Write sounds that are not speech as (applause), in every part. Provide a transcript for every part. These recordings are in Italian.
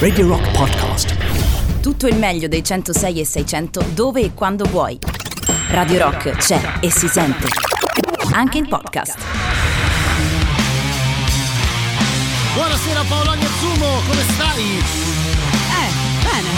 Radio Rock Podcast. Tutto il meglio dei 106 e 600 dove e quando vuoi. Radio Rock c'è e si sente. Anche in podcast. Buonasera Paolo Agnazumo, come stai? Eh, bene.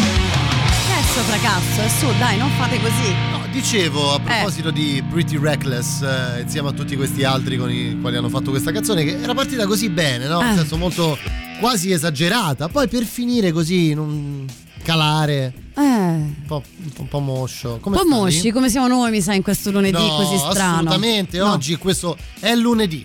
Che fracasso, e su, dai, non fate così. No, dicevo a proposito di Pretty Reckless, eh, insieme a tutti questi altri con i quali hanno fatto questa canzone, che era partita così bene, no? Nel Eh. senso molto quasi esagerata, poi per finire così in un calare Eh. un po', un po' moscio. Come Un po' mosci, come siamo noi, mi sa, in questo lunedì No, così strano. assolutamente, No. oggi questo è lunedì.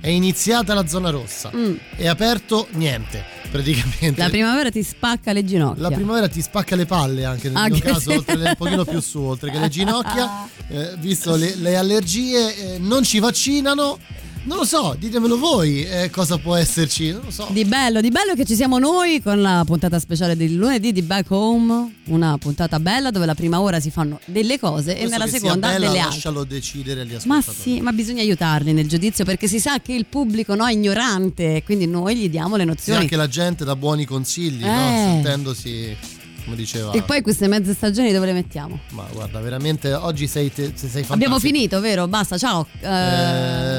È iniziata la zona rossa. Mm. È aperto niente, praticamente. La primavera ti spacca le ginocchia. La primavera ti spacca le palle anche nel Anche mio caso, se- oltre le- un pochino più su, oltre che le ginocchia, (laughs) eh, visto le, le allergie, eh, non ci vaccinano. Non lo so, ditemelo voi eh, cosa può esserci, non lo so. Di bello, di bello che ci siamo noi con la puntata speciale del lunedì di Back Home, una puntata bella dove la prima ora si fanno delle cose e Questo nella che sia seconda bella, delle altre. lascialo decidere agli Ma ascoltatori. sì, ma bisogna aiutarli nel giudizio perché si sa che il pubblico no, è ignorante, quindi noi gli diamo le Sì, nozioni. anche la gente dà buoni consigli, no? Eh. sentendosi, come diceva. E poi queste mezze stagioni dove le mettiamo? Ma guarda, veramente oggi sei, te, sei fantastico. Abbiamo finito, vero? Basta, ciao. Eh,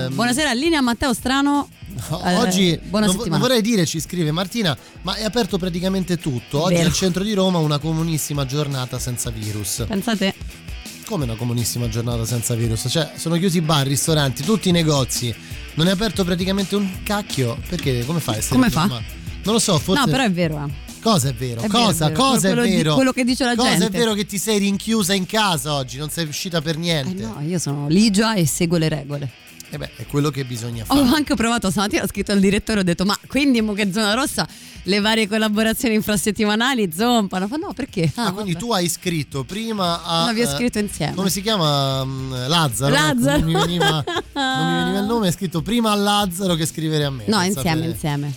Ehm, buonasera, linea Matteo Strano. No, Eh, oggi buona non, vorrei dire, ci scrive Martina, ma è aperto praticamente tutto. Oggi Vero. al centro di Roma una comunissima giornata senza virus. Pensate, Come una comunissima giornata senza virus? Cioè, sono chiusi bar, ristoranti, tutti i negozi. Non è aperto praticamente un cacchio. Perché? Come fa a essere Come fa? Non lo so, forse. no, però è vero. eh. Cosa è vero? È vero, cosa? è vero. Cosa Quello è vero? quello che dice la cosa gente. è vero che ti sei rinchiusa in casa oggi? Non sei uscita per Eh niente? no, io sono ligia e seguo le regole. E beh, è quello che bisogna Ho fare. anche provato stamattina, ho scritto al direttore, ho detto ma quindi mo che zona rossa le varie collaborazioni infrasettimanali zompano? Fa no, perché? Ah, quindi vabbè. tu hai scritto prima a. No, vi ho eh, scritto insieme. Come si chiama? Mm, Lazzaro. Lazzaro. Non mi, veniva, non mi veniva il nome, hai scritto prima a Lazzaro che scrivere a me. No, insieme, sapere- insieme.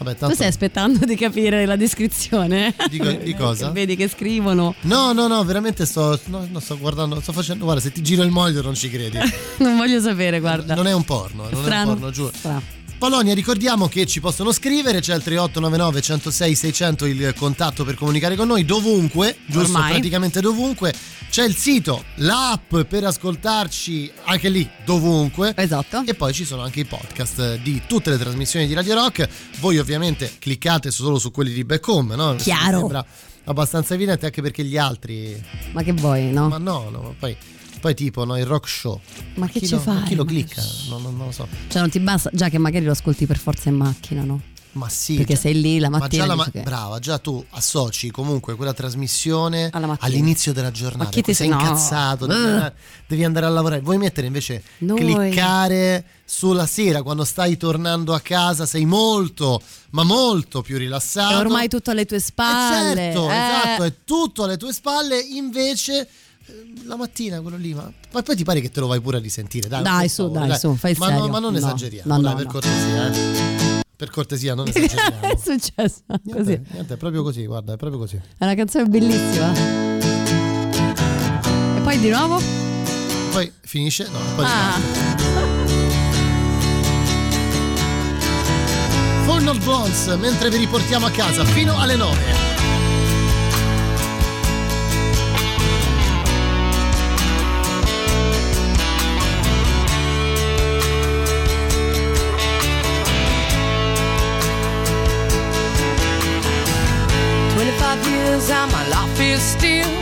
Vabbè, Tu tanto... stai aspettando di capire la descrizione? Di di (laughs) cosa? Vedi che scrivono. No, no, no, veramente sto, no, no, sto guardando, sto facendo, guarda, se ti giro il monitor non ci credi. (laughs) Non voglio sapere, guarda. Non è un porno, non è Strano. un porno, giuro. Strano. Polonia, ricordiamo che ci possono scrivere, c'è il 3899 106 600 il contatto per comunicare con noi dovunque, giusto? Ormai. Praticamente dovunque. C'è il sito, l'app per ascoltarci anche lì dovunque. Esatto. E poi ci sono anche i podcast di tutte le trasmissioni di Radio Rock. Voi ovviamente cliccate solo su quelli di Back Home, no? Chiaro. Mi sembra abbastanza evidente anche perché gli altri... Ma che vuoi, no? Ma no, no, ma poi, poi tipo no, il rock show. Ma che chi ci lo, fai? Chi lo Ma- clicca? No, no, non lo so. Cioè, non ti basta, già che magari lo ascolti per forza in macchina, no? Ma sì. Perché già- sei lì la Ma mattina. già la ma- che- brava, già tu associ comunque quella trasmissione all'inizio della giornata. Ma chi ti sei no. incazzato, andare- devi andare a lavorare. Vuoi mettere invece Noi. cliccare sulla sera quando stai tornando a casa, sei molto, ma molto più rilassato. È ormai tutto alle tue Eh, spalle. certo, eh. esatto, è tutto alle tue spalle, invece eh, la mattina quello lì, ma, ma poi ti pare che te lo vai pure a risentire, dai. Dai, su, favore, dai, su, fai ma, serio. no- ma non No, esageriamo, no, dai, no, per cortesia, eh. Per cortesia, non (laughs) esageriamo. è successo? Niente, Così. niente, è proprio così, guarda, è proprio così. È una canzone bellissima. E poi di nuovo? Poi finisce, no, poi Ah. Four Not Blondes, mentre vi riportiamo a casa fino alle 9. Years and my life is still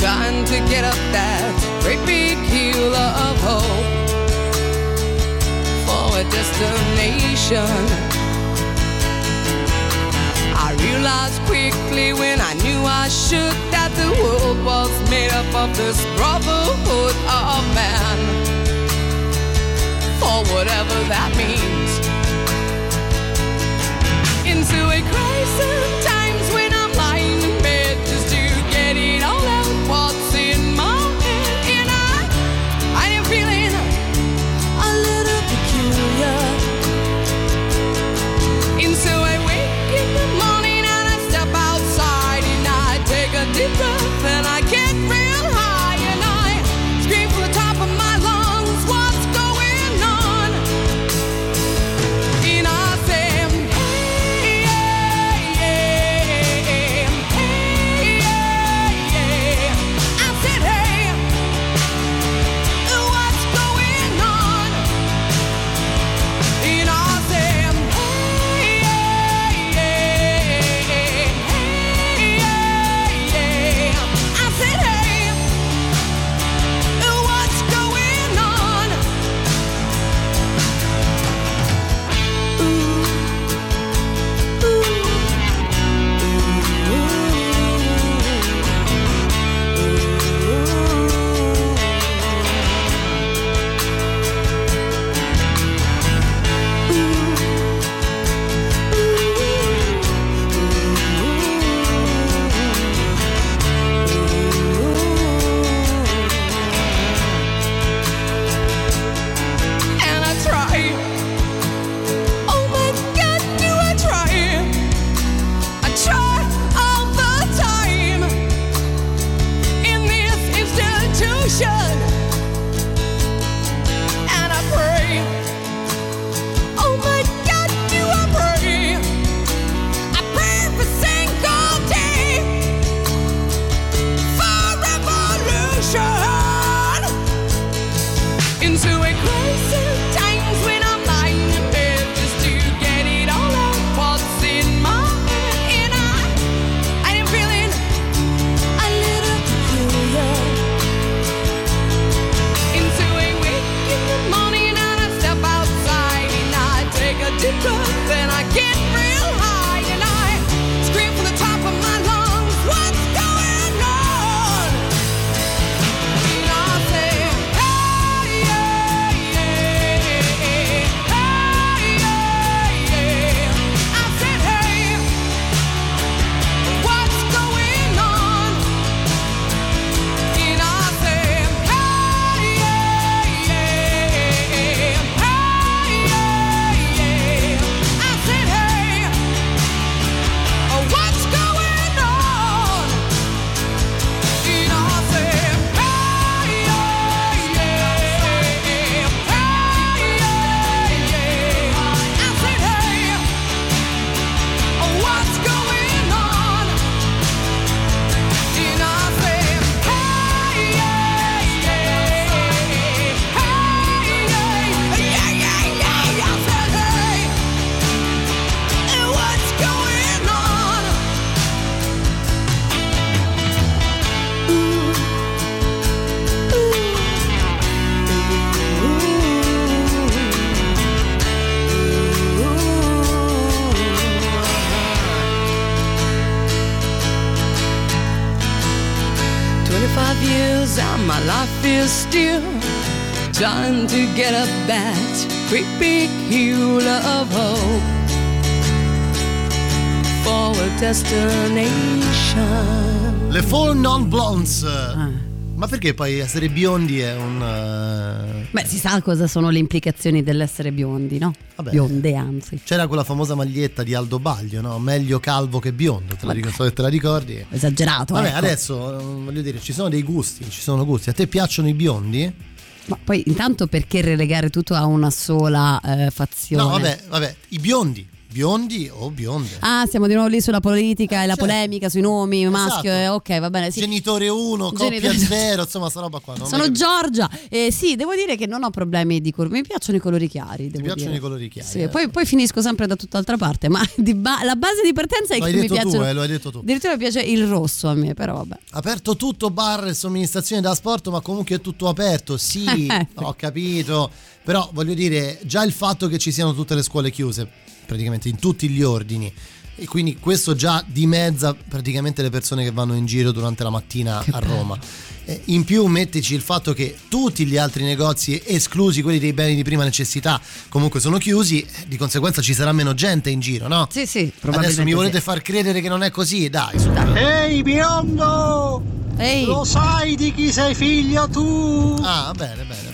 trying to get up that great big hill of hope for a destination. I realized quickly when I knew I should that the world was made up of this brotherhood of man. For whatever that means. Into a crisis perché poi essere biondi è un. eh, Beh, si sa cosa sono le implicazioni dell'essere biondi, no? Vabbè. Bionde, anzi. C'era quella famosa maglietta di Aldo Baglio, no? Meglio calvo che biondo, te la, ric- so te la ricordi? Esagerato. Vabbè, ecco. adesso eh, voglio dire, ci sono dei gusti, ci sono gusti. A te piacciono i biondi? Ma poi intanto perché relegare tutto a una sola eh, fazione? No, vabbè, vabbè, i biondi, biondi o bionde. Ah, siamo di nuovo lì sulla politica e la certo. polemica sui nomi, maschio, Esatto. e ok, va bene. Sì. Genitore 1, coppia Genitore- 0, insomma, sta roba qua. Sono è- Giorgia. Eh, sì, devo dire che non ho problemi di curva. Mi piacciono i colori chiari. devo piacciono dire. i colori chiari, Sì, eh. poi, poi finisco sempre da tutt'altra parte. Ma (laughs) ba- la base di partenza è Lo che mi tu, piacciono. eh, lo hai detto tu. Addirittura mi piace il rosso a me, però vabbè. Aperto tutto bar e somministrazione da sport, ma comunque è tutto aperto. (laughs) Sì, ho capito. Però voglio dire, già il fatto che ci siano tutte le scuole chiuse, praticamente in tutti gli ordini. E quindi questo già dimezza praticamente le persone che vanno in giro durante la mattina a Roma. Eh, In più mettici il fatto che tutti gli altri negozi, esclusi quelli dei beni di prima necessità, comunque sono chiusi, eh, di conseguenza ci sarà meno gente in giro, no? Sì, sì, probabilmente. Adesso mi volete sì. far credere che non è così? Dai, su. Ehi biondo! Ehi, Lo sai di chi sei figlio tu? Ah, bene, bene.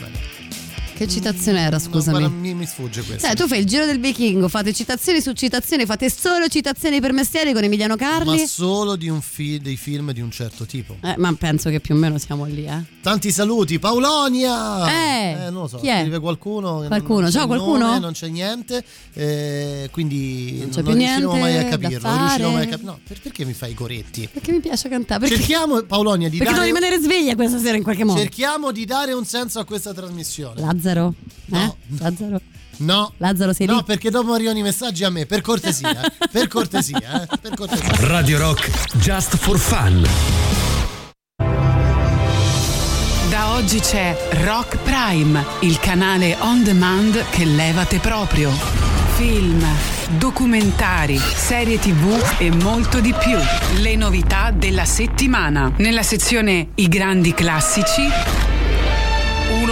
Che citazione era, No, scusami? guarda, mi, mi sfugge questo. Sai, tu fai il giro del vichingo, fate citazioni su citazioni, fate solo citazioni per mestieri con Emiliano ma Carli. solo di un fi- dei film di un certo tipo. Eh, ma penso che più o meno siamo lì, eh. Tanti saluti, Paulonia! Eh, non lo so, chi è? scrive qualcuno. Qualcuno, non ciao, qualcuno? nome, non c'è niente, eh, quindi Non non, c'è più riusciremo niente mai a capirlo. Non riusciremo fare. mai a capire. No, per- perché mi fai i coretti? Perché mi piace cantare? Perché, Cerchiamo, Paulonia, di perché devo dare. rimanere sveglia questa sera in qualche modo. Cerchiamo di dare un senso a questa trasmissione. Lazzaro? Eh? No. Lazzaro? No. Lazzaro sei No, lì? perché dopo arrivano i messaggi a me, per cortesia, eh. per cortesia, eh. per cortesia. Radio Rock Just for Fun. Da oggi c'è Rock Prime, il canale on demand che levate proprio. Film, documentari, serie tv e molto di più. Le novità della settimana. Nella sezione I grandi classici,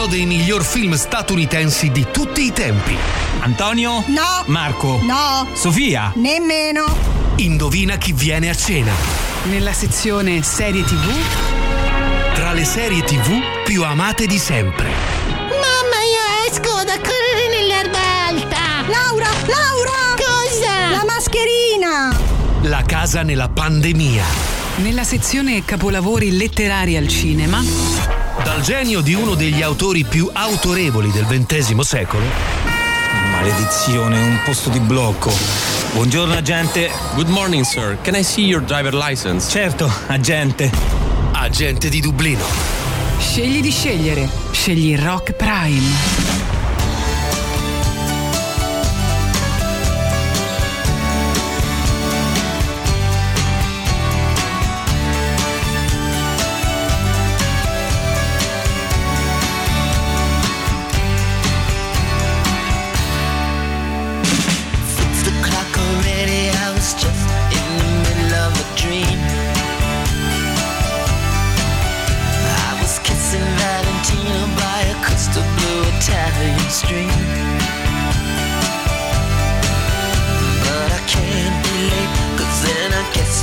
Uno dei miglior film statunitensi di tutti i tempi. Antonio? No. Marco? No. Sofia? Nemmeno. Indovina chi viene a cena. nella sezione serie tv, Tra le serie tv più amate di sempre. Mamma, io esco da correre nell'erba alta. Laura, Laura! Cosa? La mascherina. La casa nella pandemia. Nella sezione capolavori letterari al cinema, Dal genio di uno degli autori più autorevoli del XX secolo. Maledizione, un posto di blocco. Buongiorno agente. Good morning, sir. Can I see your driver license? Certo, agente. Agente di Dublino. scegli di scegliere. Scegli Rock Prime.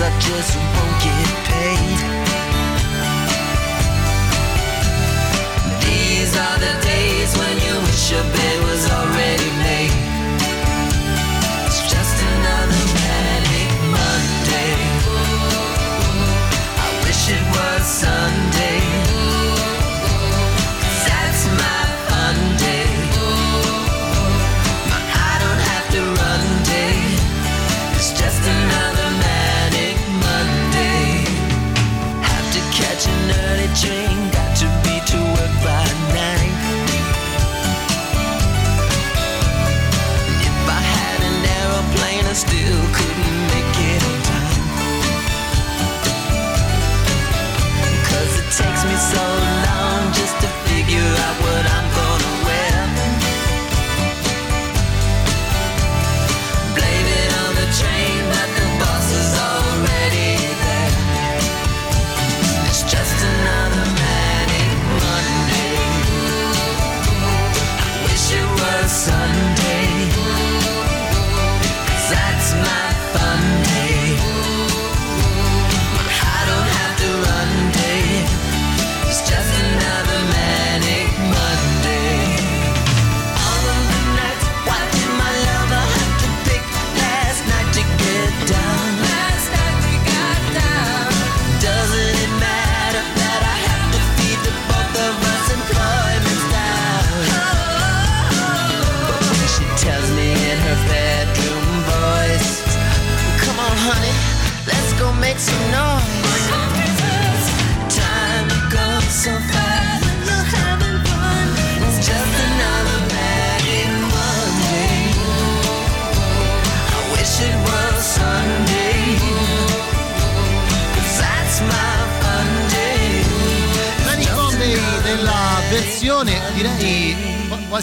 I guess I just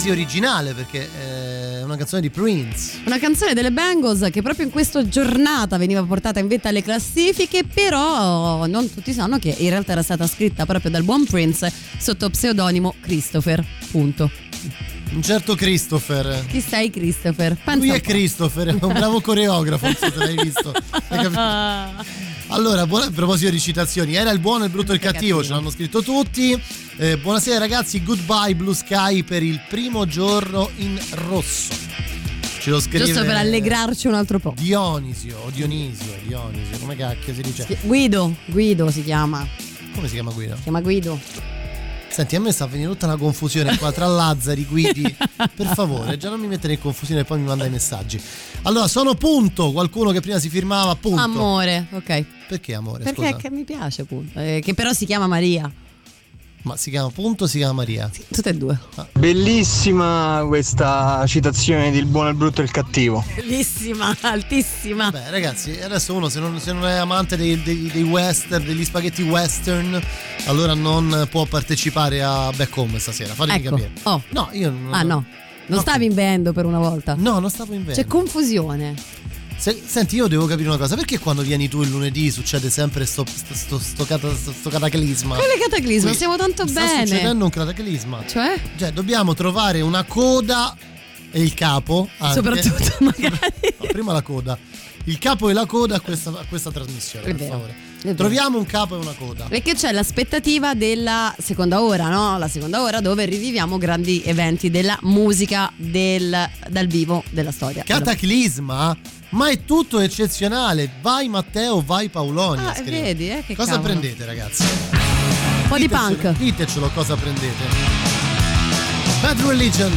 quasi originale perché è una canzone di Prince. Una canzone delle Bengals che proprio in questa giornata veniva portata in vetta alle classifiche, però non tutti sanno che in realtà era stata scritta proprio dal buon Prince sotto pseudonimo Christopher. Punto. Un certo Christopher. Chi sei Christopher? Pensa Lui è. Christopher, è un bravo (laughs) coreografo, non so se l'hai visto. Hai capito? (laughs) Allora, buona- a proposito di citazioni, era il buono, il brutto e il cattivo, ce l'hanno scritto tutti. Eh, buonasera ragazzi, goodbye Blue Sky per il primo giorno in rosso. Ce lo scrive Giusto per allegrarci un altro po'. Dionisio, o Dionisio, Dionisio, come cacchio si dice? Guido, Guido si chiama. Come si chiama Guido? Si chiama Guido. Senti, a me sta venendo tutta una confusione qua tra Lazzari, Guidi. (laughs) Per favore, già non mi mettere in confusione e poi mi manda i messaggi. Allora, sono punto, qualcuno che prima si firmava punto. Amore, ok. Perché amore? Perché mi piace appunto. Eh, che però si chiama Maria. Ma si chiama punto o si chiama Maria? Tutte e due. Bellissima questa citazione di Il buono, il brutto e il cattivo. Bellissima, altissima. Beh, ragazzi, adesso uno se non, se non è amante dei, dei- dei western, degli spaghetti western, allora non può partecipare a Back Home stasera. Fatemi Ecco. capire. Oh. No, io non. Ah no. Non stavi in band per una volta. No, non stavo in band. C'è confusione. Se- senti, io devo capire una cosa: perché quando vieni tu il lunedì succede sempre sto, sto, sto, sto cata- cataclisma? Quale cataclisma? Qui Stiamo tanto sta bene. succedendo un cataclisma. Cioè? Cioè, dobbiamo trovare una coda e il capo. Anche. Soprattutto, (laughs) magari. No, prima la coda. Il capo e la coda a questa, a questa trasmissione, È per vero, favore. Troviamo un capo e una coda. Perché c'è l'aspettativa della seconda ora, no? La seconda ora dove riviviamo grandi eventi della musica del, dal vivo della storia. Cataclisma? Ma è tutto eccezionale. Vai Matteo, vai Paoloni. Ah, scrive. vedi, eh, che cosa cavolo. prendete, ragazzi? Un po' di Ditecelo- punk. Ditecelo cosa prendete. Bad Religion.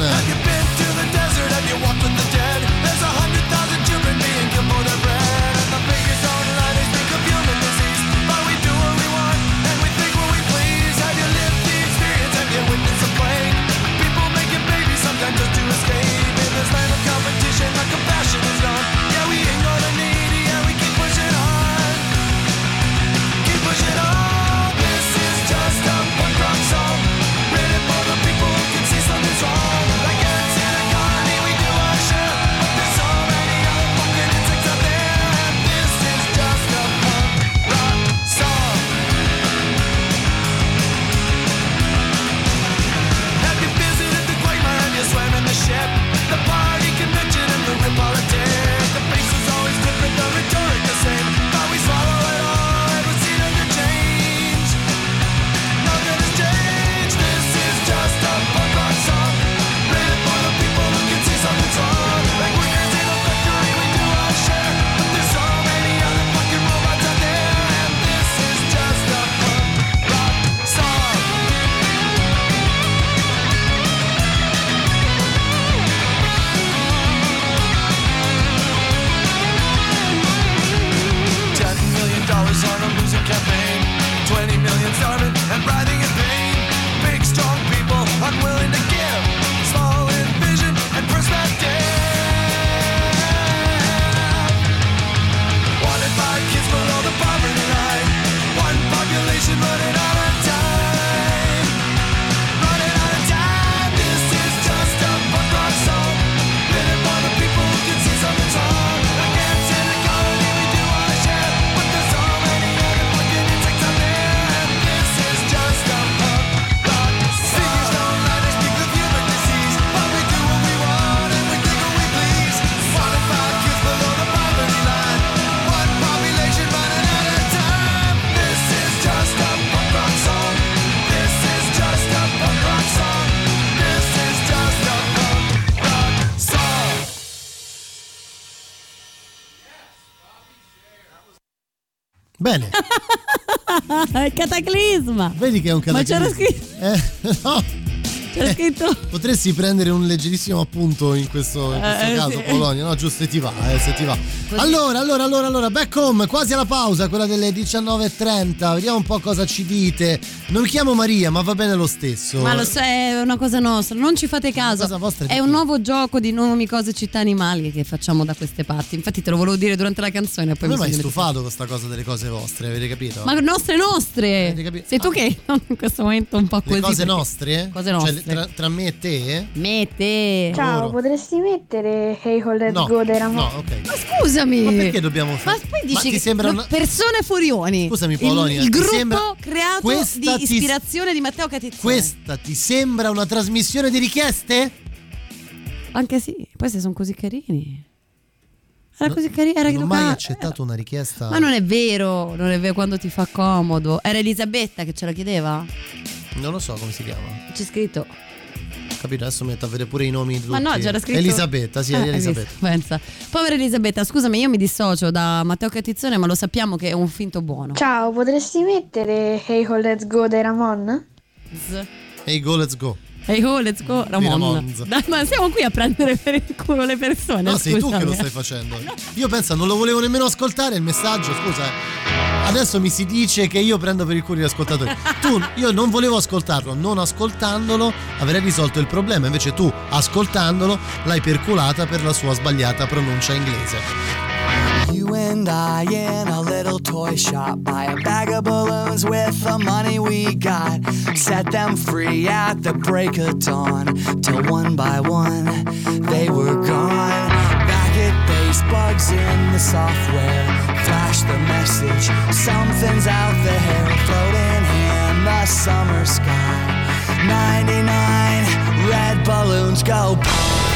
Bene, (laughs) Il cataclisma. vedi che è un Ma cataclisma. (laughs) c'era scritto. Eh, no. C'è scritto. Potresti prendere un leggerissimo appunto in questo, in questo Eh, caso, sì. Polonia, no? Giusto, se ti va, eh, se ti va. Allora, allora, allora, allora, back home, quasi alla pausa, quella delle 19.30. Vediamo un po' cosa ci dite. Non chiamo Maria, ma va bene lo stesso. Ma lo so, è una cosa nostra, non ci fate caso. Cosa vostra di È un nuovo gioco di nomi, cose, città, animali che facciamo da queste parti. Infatti te lo volevo dire durante la canzone. Poi A me mi hai stufato questa cosa delle cose vostre, avete capito? Ma nostre nostre! Avete capito? Sei tu che (laughs) in questo momento un po' le così. cose perché- nostre? Cose Cioè, nostre. tra, tra me e te? Me, te. Ciao, Loro. potresti mettere Hey Hold Let's No, Go dei Ramon? no, ok. Ma scusami! Ma perché dobbiamo Ma fare? poi dici ti che sembra no, una- persone furioni. Scusami, Il- Polonia, Il, ti gruppo sembra- creato Questa di ispirazione di Matteo Catizzone. Questa ti sembra una trasmissione di richieste? Anche sì, se sono così carini. Era così carino, era non ho mai accettato una richiesta. Ma non è vero, non è vero quando ti fa comodo. Era Elisabetta che ce la chiedeva? Non lo so come si chiama. C'è scritto. Capito? Adesso metto a vedere pure i nomi di tutti. Ma no, c'era scritto. Elisabetta, sì, Ah, Elisabetta. Pensa. Povera Elisabetta, scusami, io mi dissocio da Matteo Catizzone, ma lo sappiamo che è un finto buono. Ciao, potresti mettere Hey Hold Let's Go dei Ramon? Z. Hey, go, let's go. Hey ho, let's go, Ramon. Dai, ma siamo qui a prendere per il culo le persone. No, sei tu che lo stai facendo. Io penso, non lo volevo nemmeno ascoltare il messaggio, scusa. eh. Adesso mi si dice che io prendo per il culo gli ascoltatori. Tu, io non volevo ascoltarlo, non ascoltandolo avrei risolto il problema. Invece tu, ascoltandolo, l'hai perculata per la sua sbagliata pronuncia inglese. You and I in a little toy shop buy a bag of balloons with the money we got. Set them free at the break of dawn. Till one by one they were gone. Back at base, bugs in the software. Flash the message, something's out there floating in the summer sky. 99 red balloons go pop.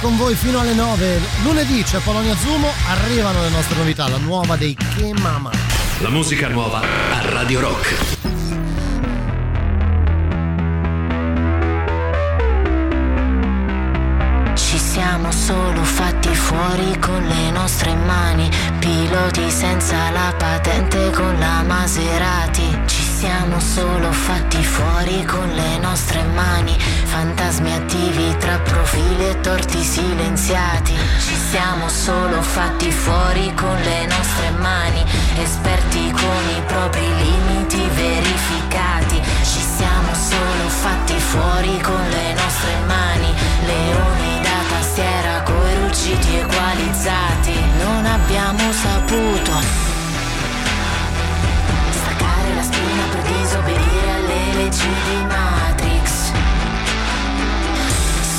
Con voi fino alle 9. Lunedì c'è Polonia Zumo, arrivano le nostre novità, la nuova dei Che Mama. La musica nuova a Radio Rock. Ci siamo solo fatti fuori con le nostre mani, piloti senza la patente con la Maserati. Ci siamo solo fatti fuori con le nostre mani, fantasmi attivi tra profili e torti silenziati. Ci siamo solo fatti fuori con le nostre mani, esperti con i propri limiti verificati. Ci siamo solo fatti fuori con le nostre mani, leoni da tastiera coi ruggiti equalizzati. Non abbiamo saputo staccare la spina per disobbedire alle leggi di Matrix.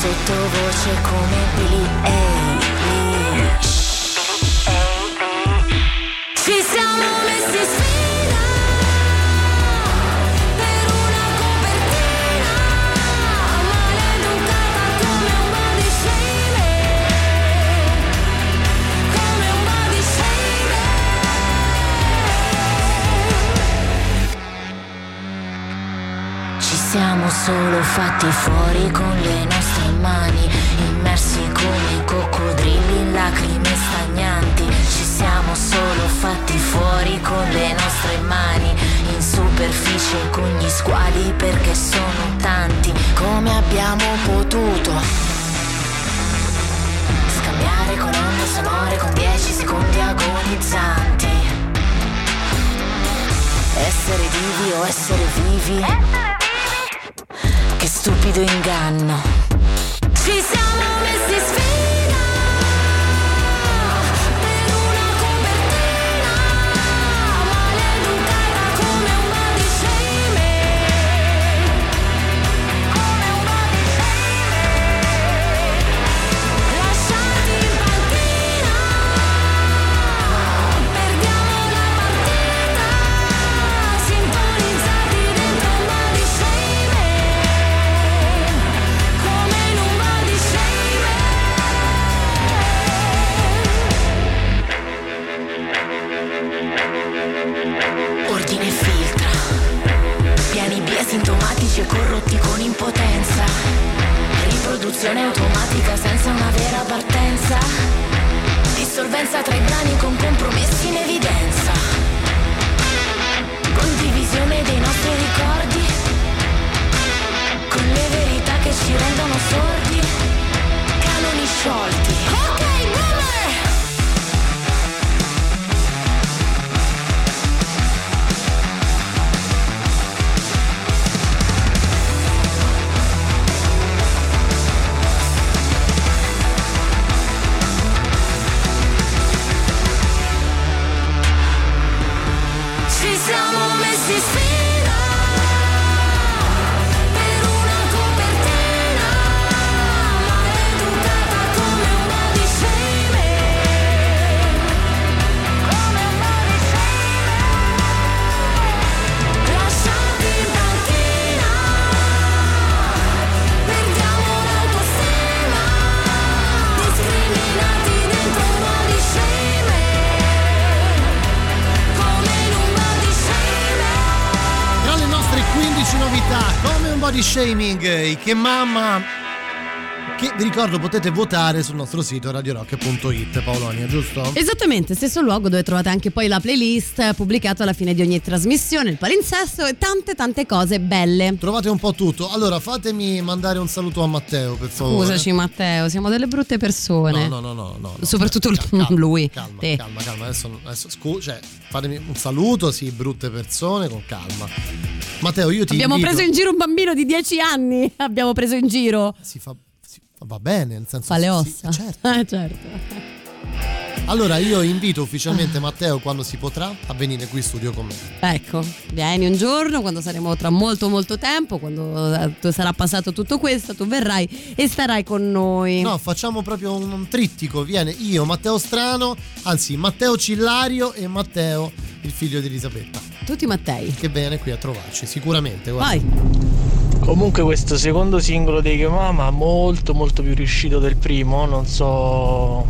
Sottovoce come Billy Eilish. Solo fatti fuori con le nostre mani, immersi come coccodrilli in lacrime stagnanti. Ci siamo solo fatti fuori con le nostre mani, in superficie con gli squali perché sono tanti. Come abbiamo potuto scambiare colonne sonore con 10 secondi agonizzanti? Essere vivi o essere vivi? Stupido inganno. Ci siamo messi in asintomatici e corrotti con impotenza, riproduzione automatica senza una vera partenza, dissolvenza tra i brani con compromessi in evidenza, condivisione dei nostri ricordi, con le verità che ci rendono sordi, canoni sciolti. Ok, shaming, i che mamma vi ricordo potete votare sul nostro sito radiorock.it Paolonia, giusto? Esattamente, stesso luogo dove trovate anche poi la playlist pubblicata alla fine di ogni trasmissione, il palinsesto e tante tante cose belle. Trovate un po' tutto. Allora, fatemi mandare un saluto a Matteo, per favore. Scusaci Matteo, siamo delle brutte persone. No, no, no, no, no, no. Soprattutto Calma, (laughs) lui. Calma, te. calma, calma. Adesso, adesso scu- cioè, fatemi un saluto, sì, brutte persone, con calma. Matteo, io ti Abbiamo invito- preso in giro un bambino di 10 anni. (laughs) Abbiamo preso in giro. Si fa, va bene, nel senso Fa le ossa. sì, certo. Eh, (laughs) certo. Allora io invito ufficialmente Matteo quando si potrà a venire qui in studio con me. Ecco, vieni un giorno quando saremo tra molto molto tempo, quando eh, sarà passato tutto questo, tu verrai e starai con noi. No, facciamo proprio un, trittico. Viene io, Matteo Strano, anzi Matteo Cillario e Matteo, il figlio di Elisabetta. Tutti Mattei. Che viene qui a trovarci, sicuramente. Guarda. Vai. Comunque questo secondo singolo dei Kemama molto molto più riuscito del primo, non so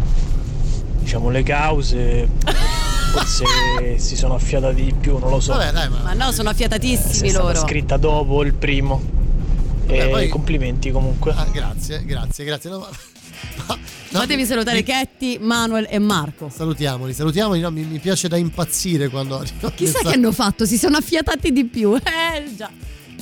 diciamo le cause, forse (laughs) si sono affiatati di più, non lo so. Vabbè, dai, ma... Ma no, sono affiatatissimi è stata loro. scritta dopo il primo. E Beh, poi- complimenti comunque. Ah, grazie, grazie, grazie. No, ma- (laughs) no, Fatevi salutare mi- Chetti, Manuel e Marco. Salutiamoli, salutiamoli. No, mi, mi piace da impazzire quando arriva Chissà questa- che hanno fatto, si sono affiatati di più. (laughs) Eh già.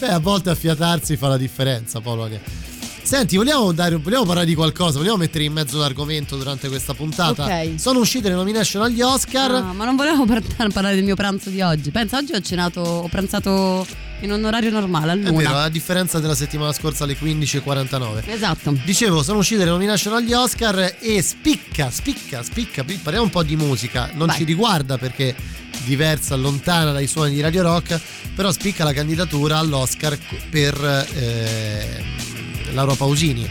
Beh, a volte affiatarsi fa la differenza, Polonia. Senti, vogliamo, dare, vogliamo parlare di qualcosa? Vogliamo mettere in mezzo l'argomento durante questa puntata? Ok. Sono uscite le nomination agli Oscar. Ah, ma non volevo (laughs) par- parlare del mio pranzo di oggi. Pensa, oggi ho cenato, ho pranzato in un orario normale, È vero, all'una. a differenza della settimana scorsa alle 15.49. Esatto. Dicevo, sono uscite le nomination agli Oscar e spicca, spicca, spicca. Parliamo un po' di musica. Non Vai. ci riguarda perché diversa, lontana dai suoni di Radio Rock, però spicca la candidatura all'Oscar per eh, Laura Pausini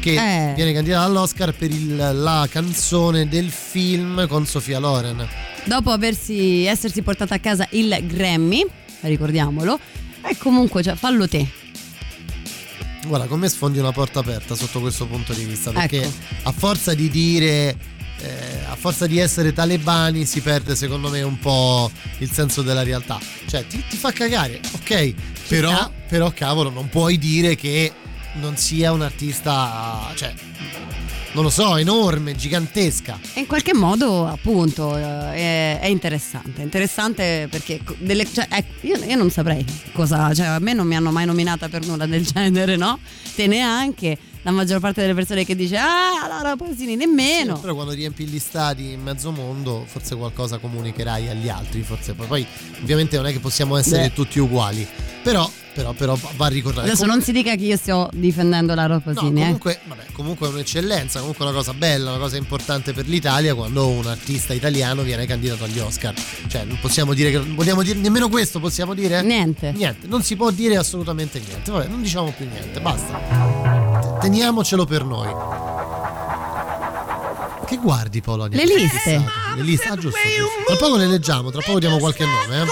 che Eh. viene candidata all'Oscar per il- la canzone del film con Sofia Loren. Dopo aversi, essersi portata a casa il Grammy, ricordiamolo, e comunque, cioè, fallo te. Guarda, con me sfondi una porta aperta sotto questo punto di vista, perché Ecco. a forza di dire, eh, a forza di essere talebani, si perde secondo me un po' il senso della realtà. Cioè, ti, ti fa cagare, ok, però, però cavolo, non puoi dire che non sia un'artista, cioè, non lo so, enorme, gigantesca. E in qualche modo, appunto, eh, è, è interessante. Interessante perché delle- cioè, ecco, io, io non saprei cosa. Cioè, a me non mi hanno mai nominata per nulla del genere, no? Te neanche. La maggior parte delle persone che dice Ah, Laura Pausini nemmeno. Sì, però quando riempi gli stadi in mezzo mondo, forse qualcosa comunicherai agli altri, forse poi, ovviamente non è che possiamo essere Beh. tutti uguali, però, però, però va ricordato. Adesso non si dica che io sto difendendo Laura No, Pausini, eh. comunque, vabbè, comunque è un'eccellenza, comunque una cosa bella, una cosa importante per l'Italia quando un artista italiano viene candidato agli Oscar. Cioè, non possiamo dire che. Vogliamo dire nemmeno questo, possiamo dire? Niente. Niente, non si può dire assolutamente niente. Vabbè, non diciamo più niente, basta. Teniamocelo per noi. Che guardi, Polonia? Le liste. Le liste, ah, giusto, giusto. Tra poco le leggiamo, tra poco diamo qualche nome, eh.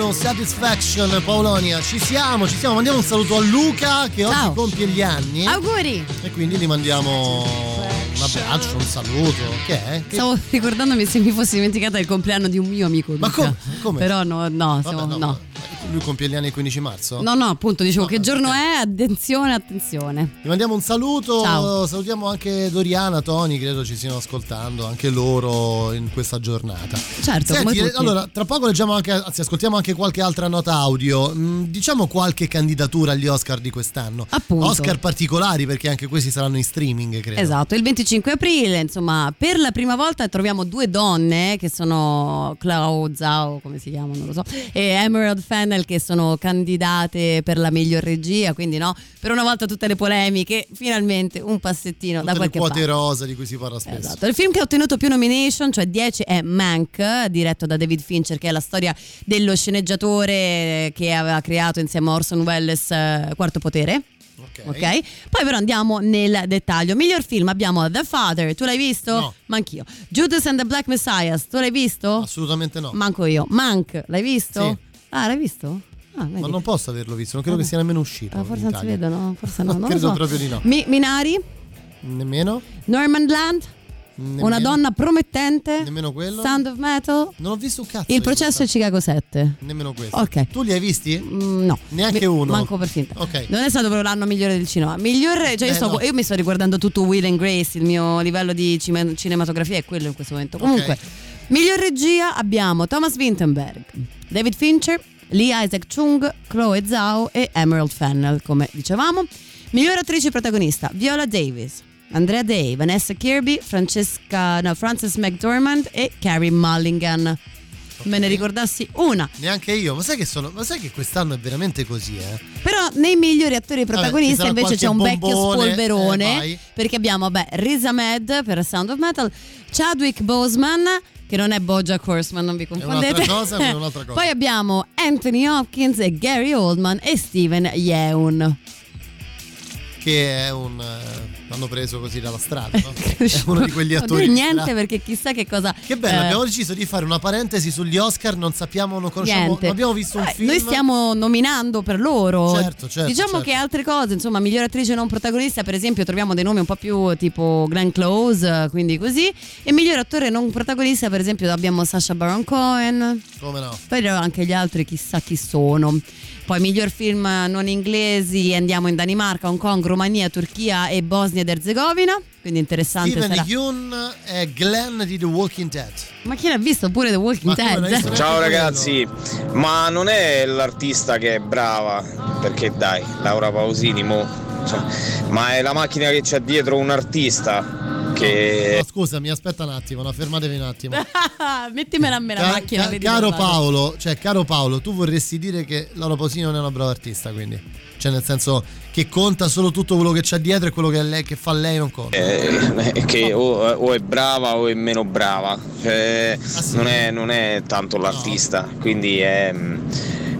Can Get No Satisfaction Paolonia, ci siamo, ci siamo, mandiamo un saluto a Luca che oggi Ciao. compie gli anni Auguri! e quindi gli mandiamo un abbraccio, un saluto, che è? Che- Stavo ricordandomi se mi fossi dimenticata il compleanno di un mio amico. Ma Luca. come? Come? Però no, no, Vabbè, siamo- no, no. ma Lui compie gli anni il 15 marzo? No, no, appunto, dicevo No, che giorno ok. è? Attenzione, attenzione. Gli mandiamo un saluto, Ciao. salutiamo anche Doriana, Tony, credo ci stiano ascoltando anche loro in questa giornata. Certo, Senti, allora, tra poco leggiamo anche, anzi, ascoltiamo anche qualche altra nota audio. Mm, diciamo qualche candidatura agli Oscar di quest'anno. Appunto. Oscar particolari perché anche questi saranno in streaming, credo. Esatto, il 25 aprile, insomma, per la prima volta troviamo due donne che sono Chloe Zhao, come si chiamano, non lo so, e Emerald Fennel che sono candidate per la miglior regia, quindi no, per una volta tutte le polemiche, finalmente un passettino da Tutte le qualche quote parte. rosa di cui si parla spesso. Esatto. Il film che ha ottenuto più nomination, cioè 10, è Mank, diretto da David Fincher, che è la storia dello sceneggiatore che aveva creato insieme a Orson Welles eh, Quarto Potere. Ok. Poi però andiamo nel dettaglio. Miglior film abbiamo The Father, tu l'hai visto? No. Ma anch'io. Judas and the Black Messiah, tu l'hai visto? Assolutamente no. Manco io. Mank, l'hai visto? Sì. Ah, l'hai visto? Ah. Ma non posso averlo visto, non credo Vabbè. che sia nemmeno uscito. Ah, forse non si vedono, forse no. (laughs) non lo credo so. proprio di no. Mi- Minari, Nemmeno? Norman Land, Nemmeno. Una donna promettente. Nemmeno quello. Sound of Metal. Non ho visto un cazzo. Il processo di Chicago 7. Nemmeno questo. Ok. Tu li hai visti? Mm, no. Neanche Mi- uno. Manco per finta. Ok. Non è stato proprio l'anno migliore del cinema. Migliore, cioè io, Eh, sto- no. io mi sto riguardando tutto Will and Grace, il mio livello di cime- cinematografia è quello in questo momento. Comunque, miglior regia abbiamo Thomas Vinterberg, David Fincher, Lee Isaac Chung, Chloe Zhao e Emerald Fennell, come dicevamo. Miglior attrice protagonista Viola Davis, Andrea Day, Vanessa Kirby, Francesca, no, Frances McDormand e Carrie Mulligan. Me ne ricordassi una. Neanche io, ma sai che sono. Ma sai che quest'anno è veramente così, eh? Però nei migliori attori Vabbè, protagonisti sarà invece c'è un qualche vecchio bombone, spolverone eh, perché abbiamo beh, Riz Ahmed per Sound of Metal, Chadwick Boseman che non è Bojack Horseman, non vi confondete. (laughs) cosa. Poi abbiamo Anthony Hopkins Gary Oldman e Steven Yeun. Che è un. eh, l'hanno preso così dalla strada, no? (laughs) è uno di (laughs) quegli Non attori. dire niente perché chissà che cosa Che bello, eh, abbiamo deciso di fare una parentesi sugli Oscar, non sappiamo, non conosciamo, Niente. non abbiamo visto un Eh, film. Noi stiamo nominando per loro. Certo, certo, Diciamo certo. che altre cose, insomma, miglior attrice non protagonista, per esempio, troviamo dei nomi un po' più tipo Glenn Close, quindi così. E miglior attore non protagonista, per esempio, abbiamo Sasha Baron Cohen. Come no? Poi anche gli altri, chissà chi sono. Poi miglior film non inglesi, andiamo in Danimarca, Hong Kong, Romania, Turchia e Bosnia ed Erzegovina. Quindi interessante Steven sarà. Yeun è Glenn di The Walking Dead. Ma chi l'ha visto pure The Walking Dead? Ciao ragazzi, ma non è l'artista che è brava, perché dai, Laura Pausini, mo, cioè, ma è la macchina che c'ha dietro un artista che... No, scusami, aspetta un attimo, no, fermatevi un attimo. (laughs) Mettimela a me la Ca- macchina. ca- caro. Paolo, cioè caro Paolo, tu vorresti dire che Laura Pausini non è una brava artista, quindi cioè nel senso che conta solo tutto quello che c'ha dietro e quello che, lei, che fa lei non conta. eh, che o, o è brava o è meno brava, Cioè, non, è, non è tanto l'artista, quindi è,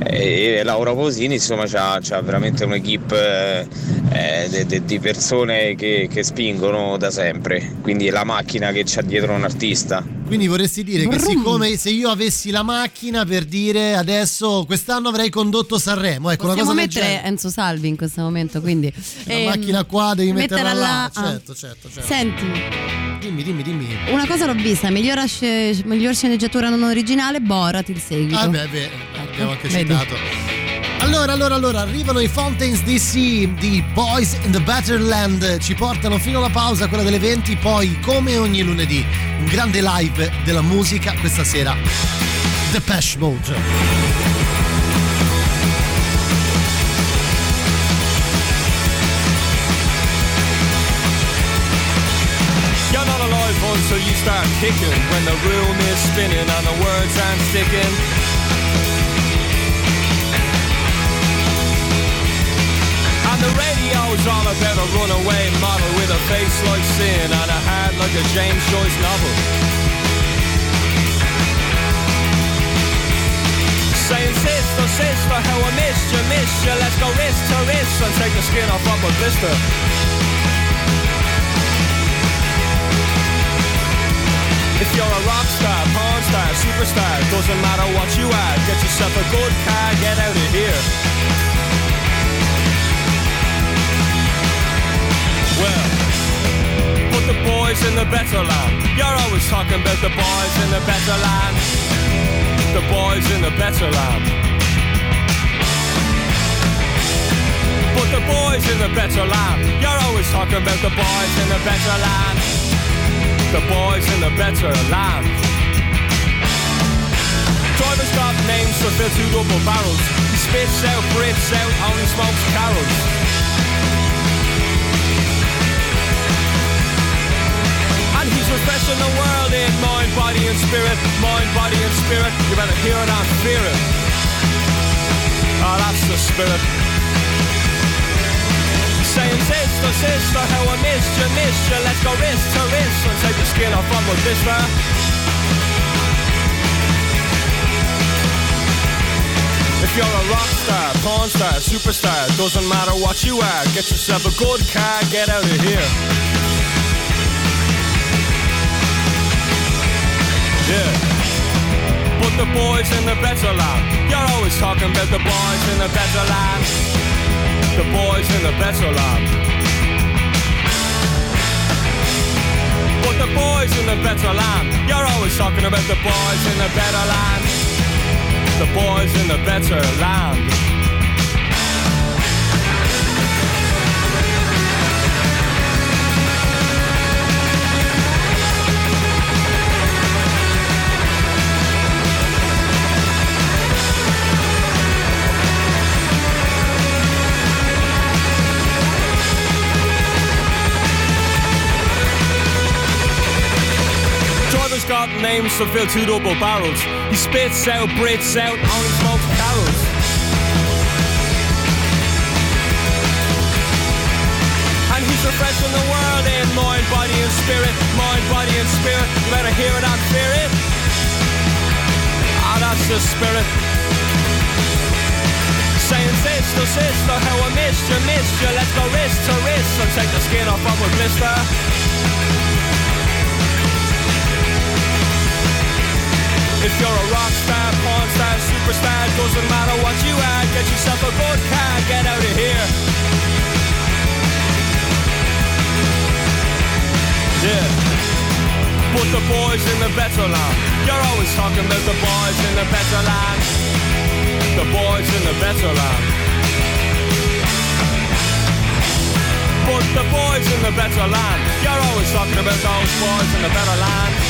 e Laura Posini insomma c'ha, c'ha veramente un'equipe eh, de- di persone che, che spingono da sempre, quindi è la macchina che c'ha dietro un artista. Quindi vorresti dire che Brum. siccome se io avessi la macchina per dire adesso quest'anno avrei condotto Sanremo, ecco Possiamo una cosa mettere. Enzo Salvi in questo momento, quindi La ehm, macchina qua devi metterla, là. là. ah. Certo, certo, certo. Senti, Dimmi, dimmi, dimmi. una cosa l'ho vista, miglior sceneggiatura non originale, Borat il seguito. Ah, beh, beh, abbiamo anche Vedi. citato. Allora, allora, allora, arrivano i Fountains DC di Boys in the Better Land, ci portano fino alla pausa, quella delle 20, poi come ogni lunedì, un grande live della musica questa sera. Depeche Mode. You're not alive until you start kicking when the room is spinning and the words aren't sticking. The radio's all about a runaway model with a face like sin and a heart like a James Joyce novel. Saying sister, sister, how I missed you, missed you. Let's go wrist to wrist and take the skin off of a blister. If you're a rock star, porn star, superstar, doesn't matter what you are, get yourself a good car, get out of here. The boys in the better land. You're always talking about the boys in the better land. The boys in the better land. Put the boys in the better land. You're always talking about the boys in the better land the boys in the better land. Drivers got names to fill two double barrels. He spits out, breathes out, only smokes carols. Refreshing the world in mind, body and spirit. Mind, body and spirit. You better hear it and fear it. Oh, that's the spirit. Saying sister, sister, how I missed you, missed you Let's go wrist to wrist and take the skin off of a blister If you're a rock star, porn star, superstar Doesn't matter what you are Get yourself a good car, get out of here Yeah Put the boys in the better land You're always talking about the boys in the better land the boys in the better land. But the boys in the better land. You're always talking about the boys in the better land. The boys in the better land. Got names to fill two double barrels. He spits out, breathes out, only smokes carols. And he's refreshing the world in mind, body and spirit. Mind, body and spirit. You better hear it and fear it. Ah, that's the spirit. Saying sister, sister, how I missed you, missed you. Let's go wrist to wrist and take the skin off of a blister. If you're a rock star, porn star, superstar, doesn't matter what you are, get yourself a good car, get out of here. Yeah. Put the boys in the better land. You're always talking about the boys in the better land. The boys in the better land. Put the boys in the better land. You're always talking about those boys in the better land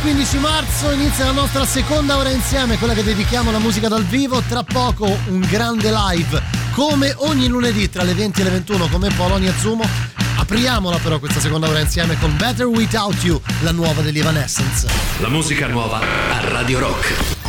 15 marzo inizia la nostra seconda ora insieme, quella che dedichiamo alla musica dal vivo. Tra poco un grande live, come ogni lunedì tra le 20 e le 21, come Polonia Zumo. Apriamola però questa seconda ora insieme con Better Without You, la nuova degli Evanescence. La musica nuova a Radio Rock.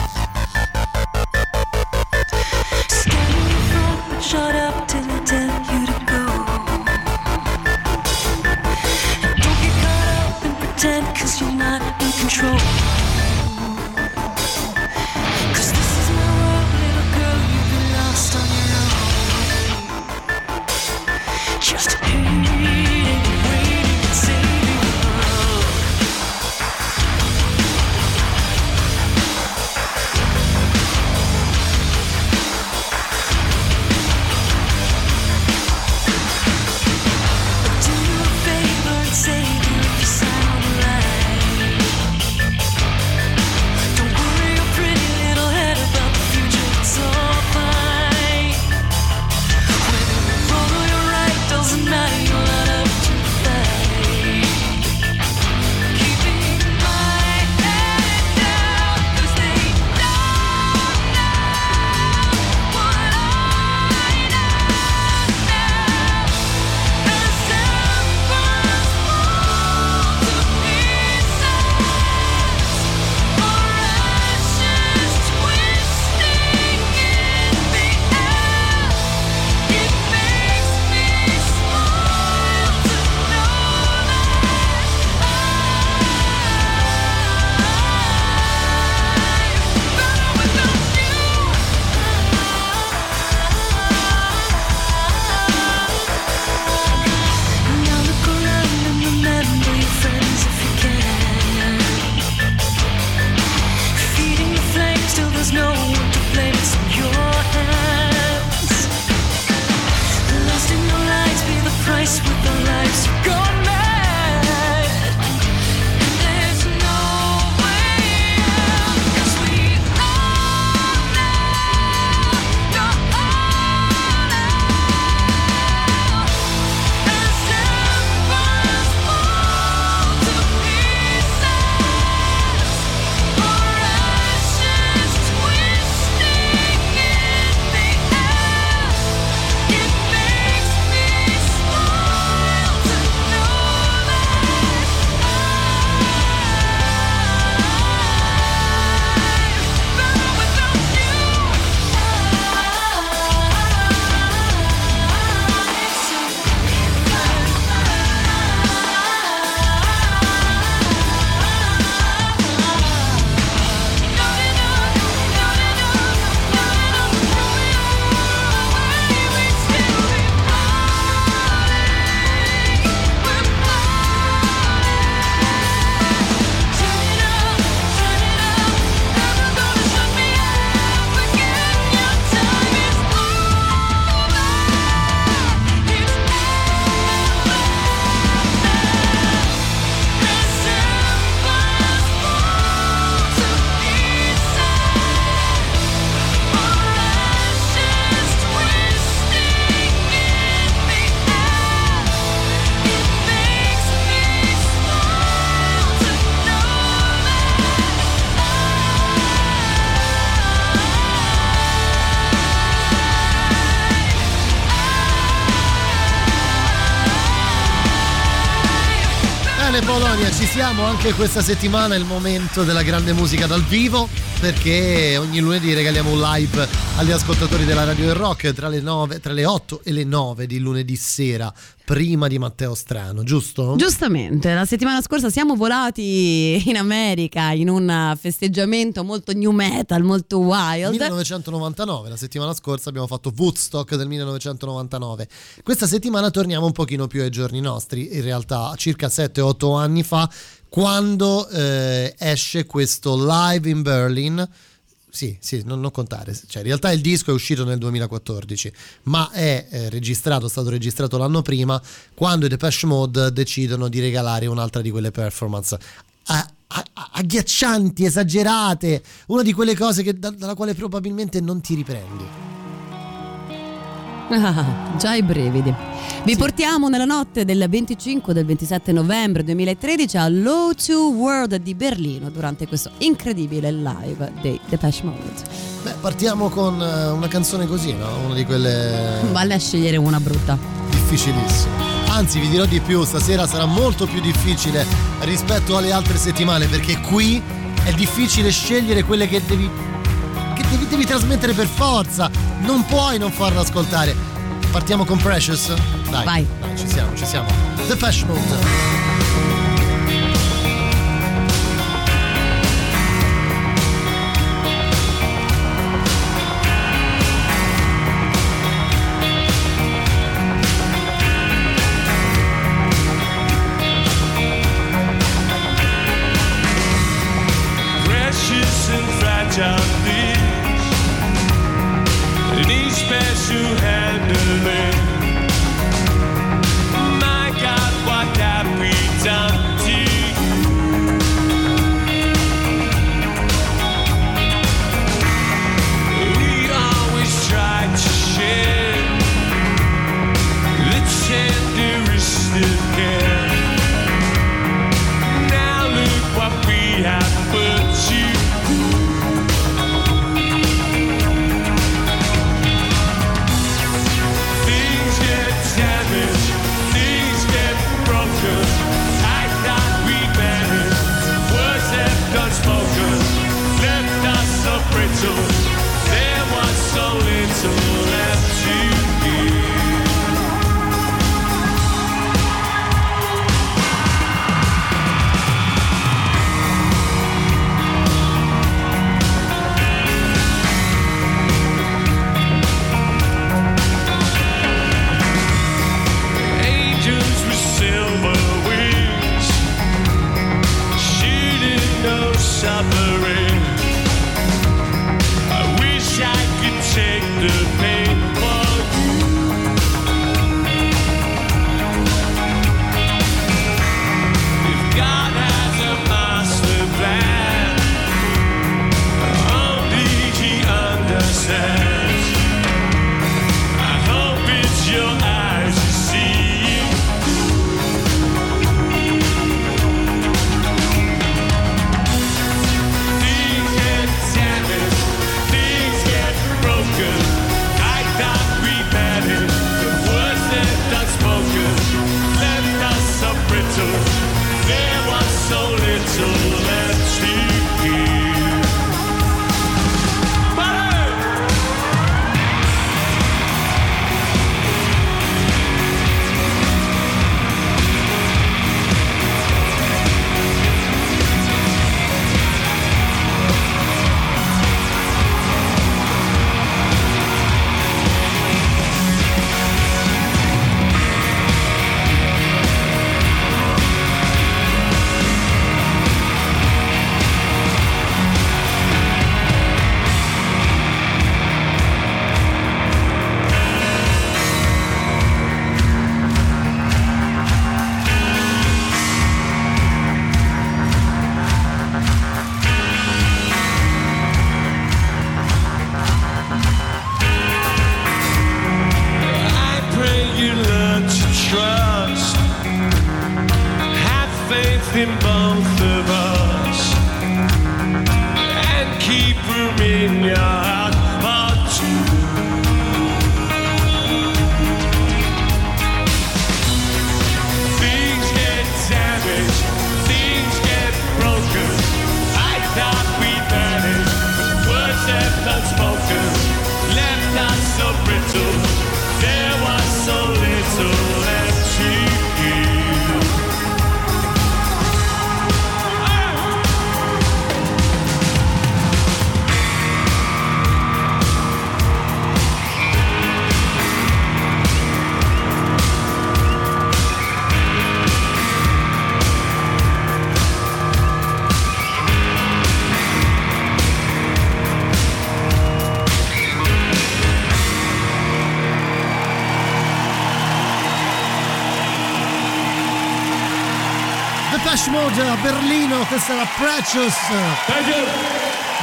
Anche questa settimana, è il momento della grande musica dal vivo perché ogni lunedì regaliamo un live agli ascoltatori della Radio del Rock tra le, 9, tra le 8 e le 9 di lunedì sera, prima di Matteo Strano, giusto? Giustamente, la settimana scorsa siamo volati in America in un festeggiamento molto new metal, molto wild. 1999, la settimana scorsa abbiamo fatto Woodstock del 1999. Questa settimana torniamo un pochino più ai giorni nostri, in realtà circa 7-8 anni fa, quando eh, esce questo live in Berlin. Sì, sì, non, non contare, cioè in realtà il disco è uscito nel 2014, ma è eh, registrato, è stato registrato l'anno prima, quando i Depeche Mode decidono di regalare un'altra di quelle performance a- a- a- agghiaccianti, esagerate, una di quelle cose che- da- dalla quale probabilmente non ti riprendi. Ah, (laughs) già i brividi. Vi portiamo nella notte del 25 del 27 novembre 2013 all'O2 World di Berlino durante questo incredibile live dei Depeche Mode. Beh, partiamo con eh, una canzone così, no? Una di quelle (laughs) Vale a scegliere una brutta. difficilissime. Anzi, vi dirò di più, stasera sarà molto più difficile rispetto alle altre settimane, perché qui è difficile scegliere quelle che devi devi, devi trasmettere per forza. Non puoi non farla ascoltare. Partiamo con Precious? Dai, Vai. dai, ci siamo, ci siamo. The Fash Mode. to handle it. little Berlino, questa era Precious.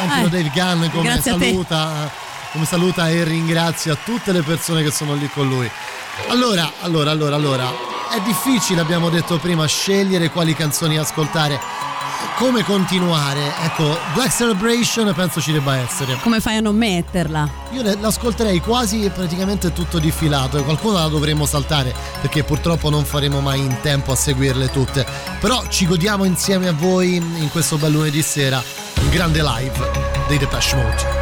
Anche Eh, Dave Gunn come saluta, come saluta e ringrazia tutte le persone che sono lì con lui. Allora, allora, allora, allora, è difficile, abbiamo detto prima, scegliere quali canzoni ascoltare. Come continuare? Ecco, Black Celebration penso ci debba essere. Come fai a non metterla? Io l'ascolterei quasi praticamente tutto diffilato e qualcuna la dovremmo saltare perché purtroppo non faremo mai in tempo a seguirle tutte. Però ci godiamo insieme a voi in questo bel lunedì sera un grande live dei Depeche Mode.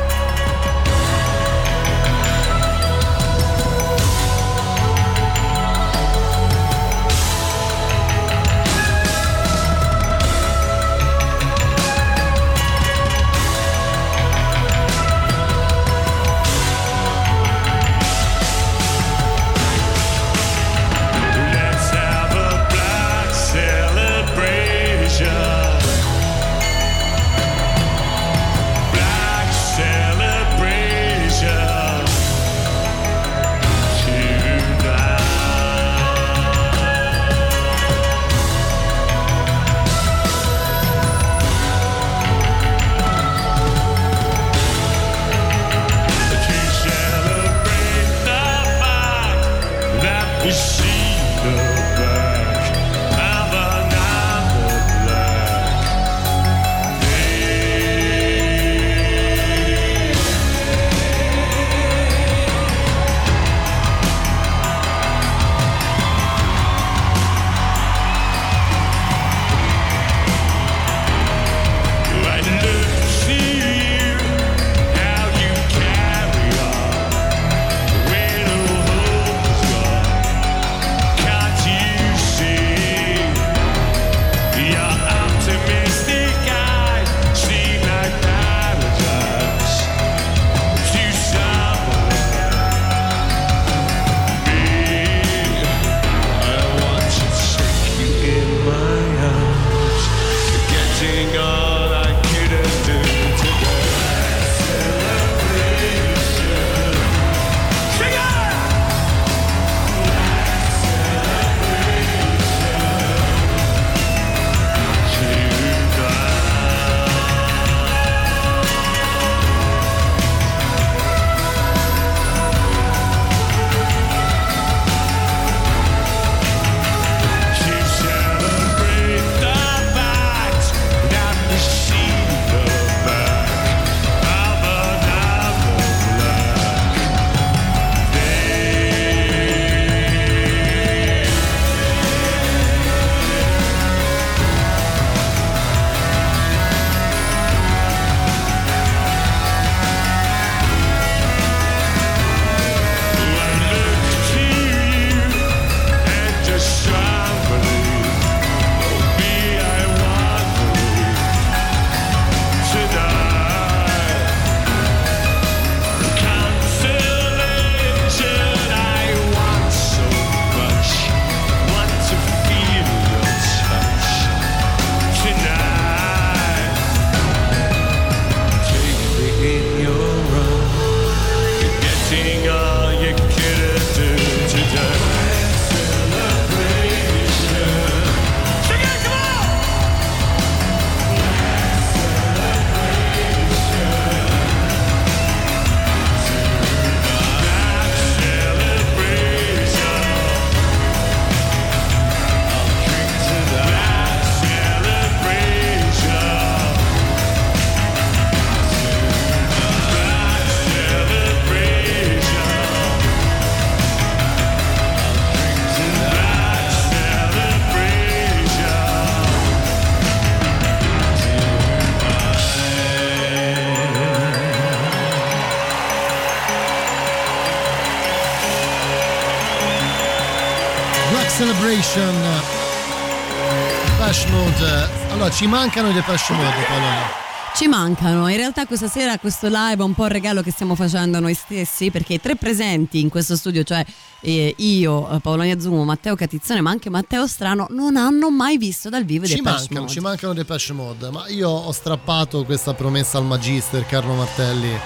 Allora, ci mancano i Depeche Mode, Paolo. Ci mancano, in realtà questa sera questo live è un po' il regalo che stiamo facendo a noi stessi perché tre presenti in questo studio, cioè eh, io, eh, Paolo Niazzumo, Matteo Catizzone ma anche Matteo Strano, non hanno mai visto dal vivo Ci Depeche mancano, Mode. ci mancano Depeche Mode, ma io ho strappato questa promessa al Magister, Carlo Martelli.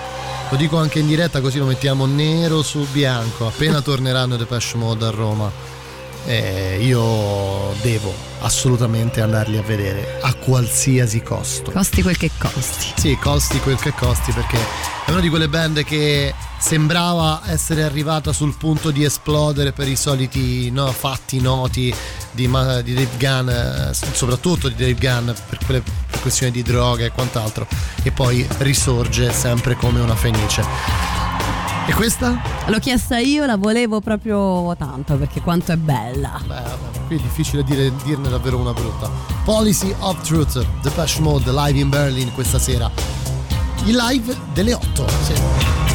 Lo dico anche in diretta così lo mettiamo nero su bianco. Appena torneranno Depeche Mode a Roma. Eh, io devo assolutamente andarli a vedere a qualsiasi costo. Costi quel che costi. Sì, costi quel che costi perché è una di quelle band che sembrava essere arrivata sul punto di esplodere per i soliti no, fatti noti di, di Dave Gunn, eh, soprattutto di Dave Gunn per quelle per questioni di droga e quant'altro e poi risorge sempre come una fenice. E questa? L'ho chiesta io, la volevo proprio tanto perché quanto è bella. Beh, vabbè, qui è difficile dire, dirne davvero una brutta. Policy of Truth, Depeche Mode live in Berlin questa sera. Il live delle 8. Sì.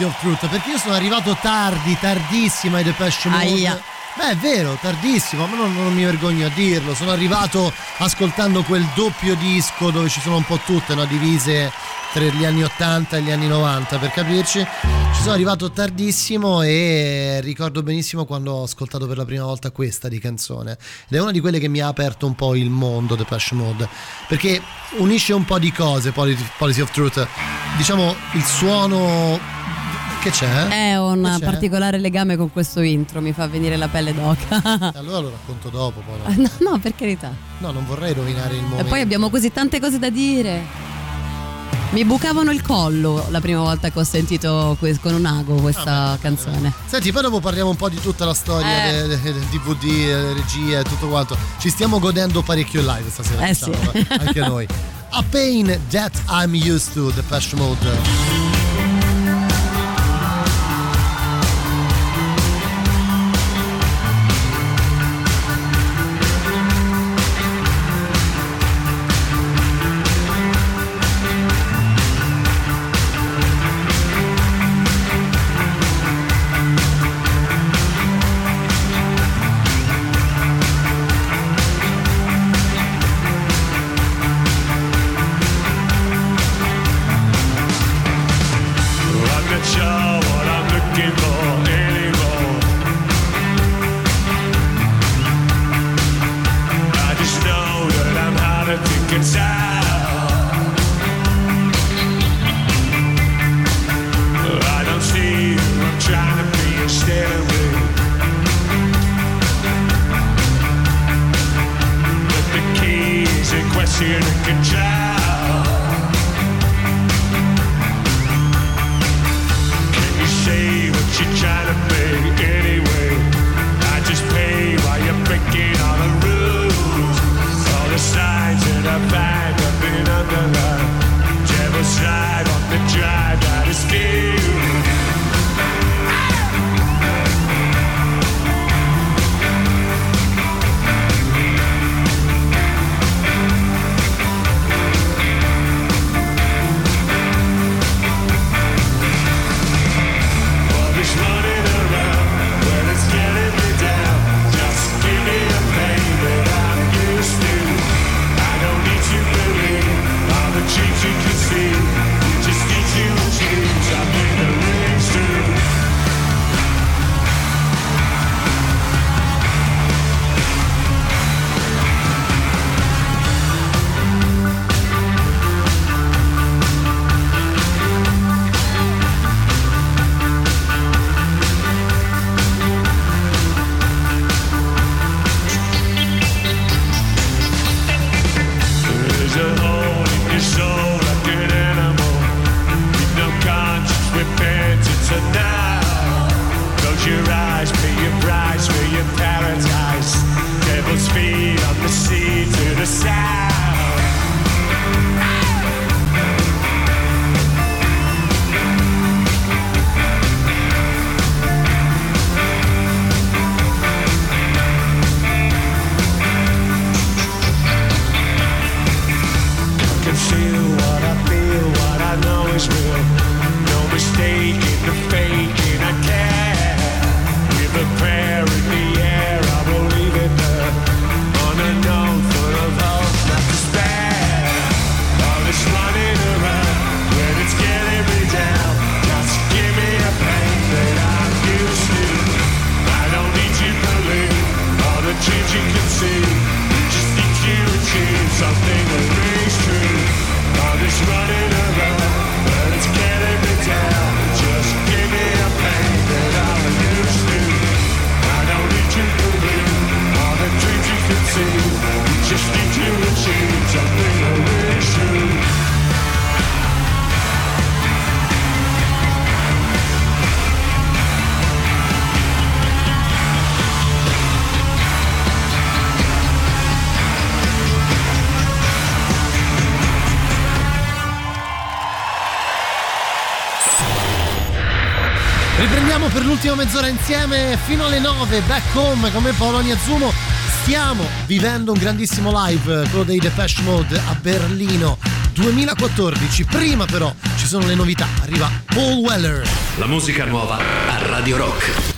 Policy of Truth perché io sono arrivato tardi, tardissimo ai Depeche Mode. Aia. Beh, è vero, tardissimo, ma non, non mi vergogno a dirlo. Sono arrivato ascoltando quel doppio disco dove ci sono un po' tutte, no, divise tra gli anni 80 e gli anni 90, per capirci. Ci sono arrivato tardissimo e ricordo benissimo quando ho ascoltato per la prima volta questa di canzone. Ed è una di quelle che mi ha aperto un po' il mondo Depeche Mode, perché unisce un po' di cose, Policy of Truth. Diciamo il suono che c'è? È un c'è? particolare legame con questo intro, mi fa venire la pelle d'oca. Allora lo racconto dopo. (laughs) Poi no. no, per carità. No, non vorrei rovinare il E momento. poi abbiamo così tante cose da dire. Mi bucavano il collo la prima volta che ho sentito con un ago questa canzone. Senti, poi dopo parliamo un po' di tutta la storia Eh. del, del DVD, delle regie e tutto quanto. Ci stiamo godendo parecchio live stasera. Eh diciamo, sì. eh, anche noi. (laughs) A Pain That I'm Used to, The Pesh Mode. L'ultima mezz'ora insieme fino alle 9, back home come Polonia Zumo. Stiamo vivendo un grandissimo live, quello dei Depeche Mode a Berlino 2014. Prima però ci sono le novità. Arriva Paul Weller. La musica nuova a Radio Rock.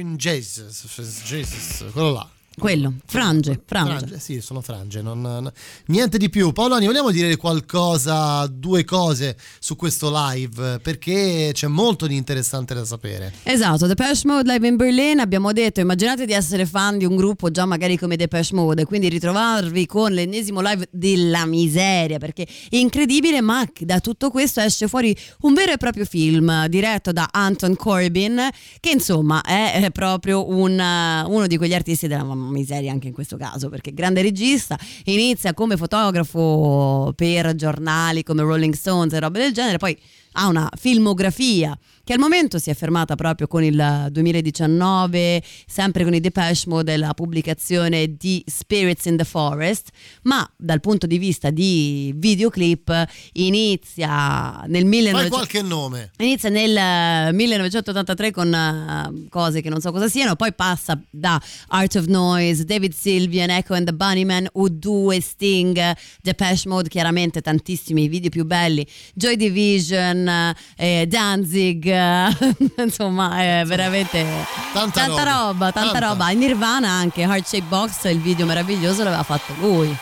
Fringes. Fringes, Jesus, quello là. Quello, frange, frange. Frange, sì, sono frange, non- non- niente di più. Paoloni, vogliamo dire qualcosa, due cose su questo live? Perché c'è molto di interessante da sapere. Esatto, Depeche Mode live in Berlin, abbiamo detto, immaginate di essere fan di un gruppo già magari come Depeche Mode e quindi ritrovarvi con l'ennesimo live della miseria, perché è incredibile, ma da tutto questo esce fuori un vero e proprio film diretto da Anton Corbin, che insomma è è proprio un, uh, uno di quegli artisti della miseria anche in questo caso, perché grande regista, inizia come fotografo per giornali come Rolling Stones e robe del genere, poi ha una filmografia che al momento si è fermata proprio con il 2019, sempre con i Depeche Mode, la pubblicazione di Spirits in the Forest, ma dal punto di vista di videoclip inizia nel Fai 1900 qualche nome. Inizia nel eh, 1983 con eh, cose che non so cosa siano, poi passa da Art of Noise, David Sylvian, Echo and the Bunnymen, U2, Sting, Depeche Mode, chiaramente tantissimi video più belli, Joy Division, eh, Danzig, eh, (laughs) insomma è veramente Tanta roba, roba, tanta, tanta. roba. In Nirvana anche Heart Shape Box, il video meraviglioso l'aveva fatto lui.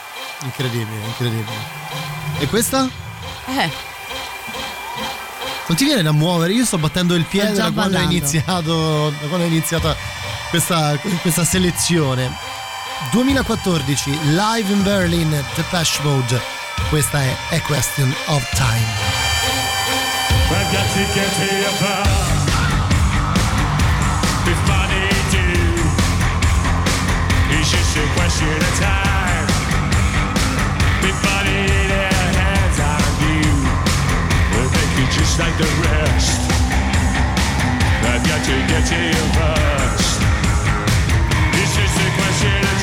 Incredibile, incredibile. E questa? Eh, Non ti viene da muovere? Io sto battendo il piede da quando iniziato, da quando è iniziata questa, questa selezione. 2014, live in Berlin, Depeche Mode. Questa è A Question of Time. I've got to get. If money it's just a question of time. Money their hands, it just like the rest. I've got to get here first. It's just a question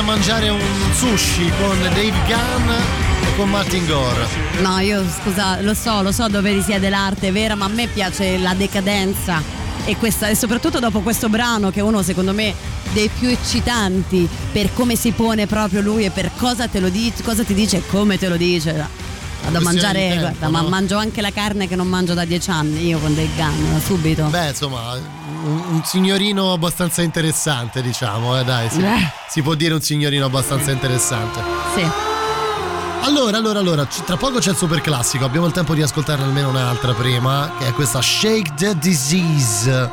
a mangiare un sushi con Dave Gunn o con Martin Gore? No, io scusa, lo so, lo so dove risiede l'arte vera, ma a me piace la decadenza e, questa, e soprattutto dopo questo brano che è uno secondo me dei più eccitanti per come si pone proprio lui e per cosa dice, cosa ti dice e come te lo dice. Vado a Questione mangiare, guarda, ma no? mangio anche la carne che non mangio da dieci anni, io con dei gun, da subito. Beh, insomma, un, un signorino abbastanza interessante, diciamo, eh, dai, si, Eh. si può dire un signorino abbastanza interessante. Sì. Allora, allora, allora, tra poco c'è il super classico, abbiamo il tempo di ascoltarne almeno un'altra prima, che è questa Shake the Disease.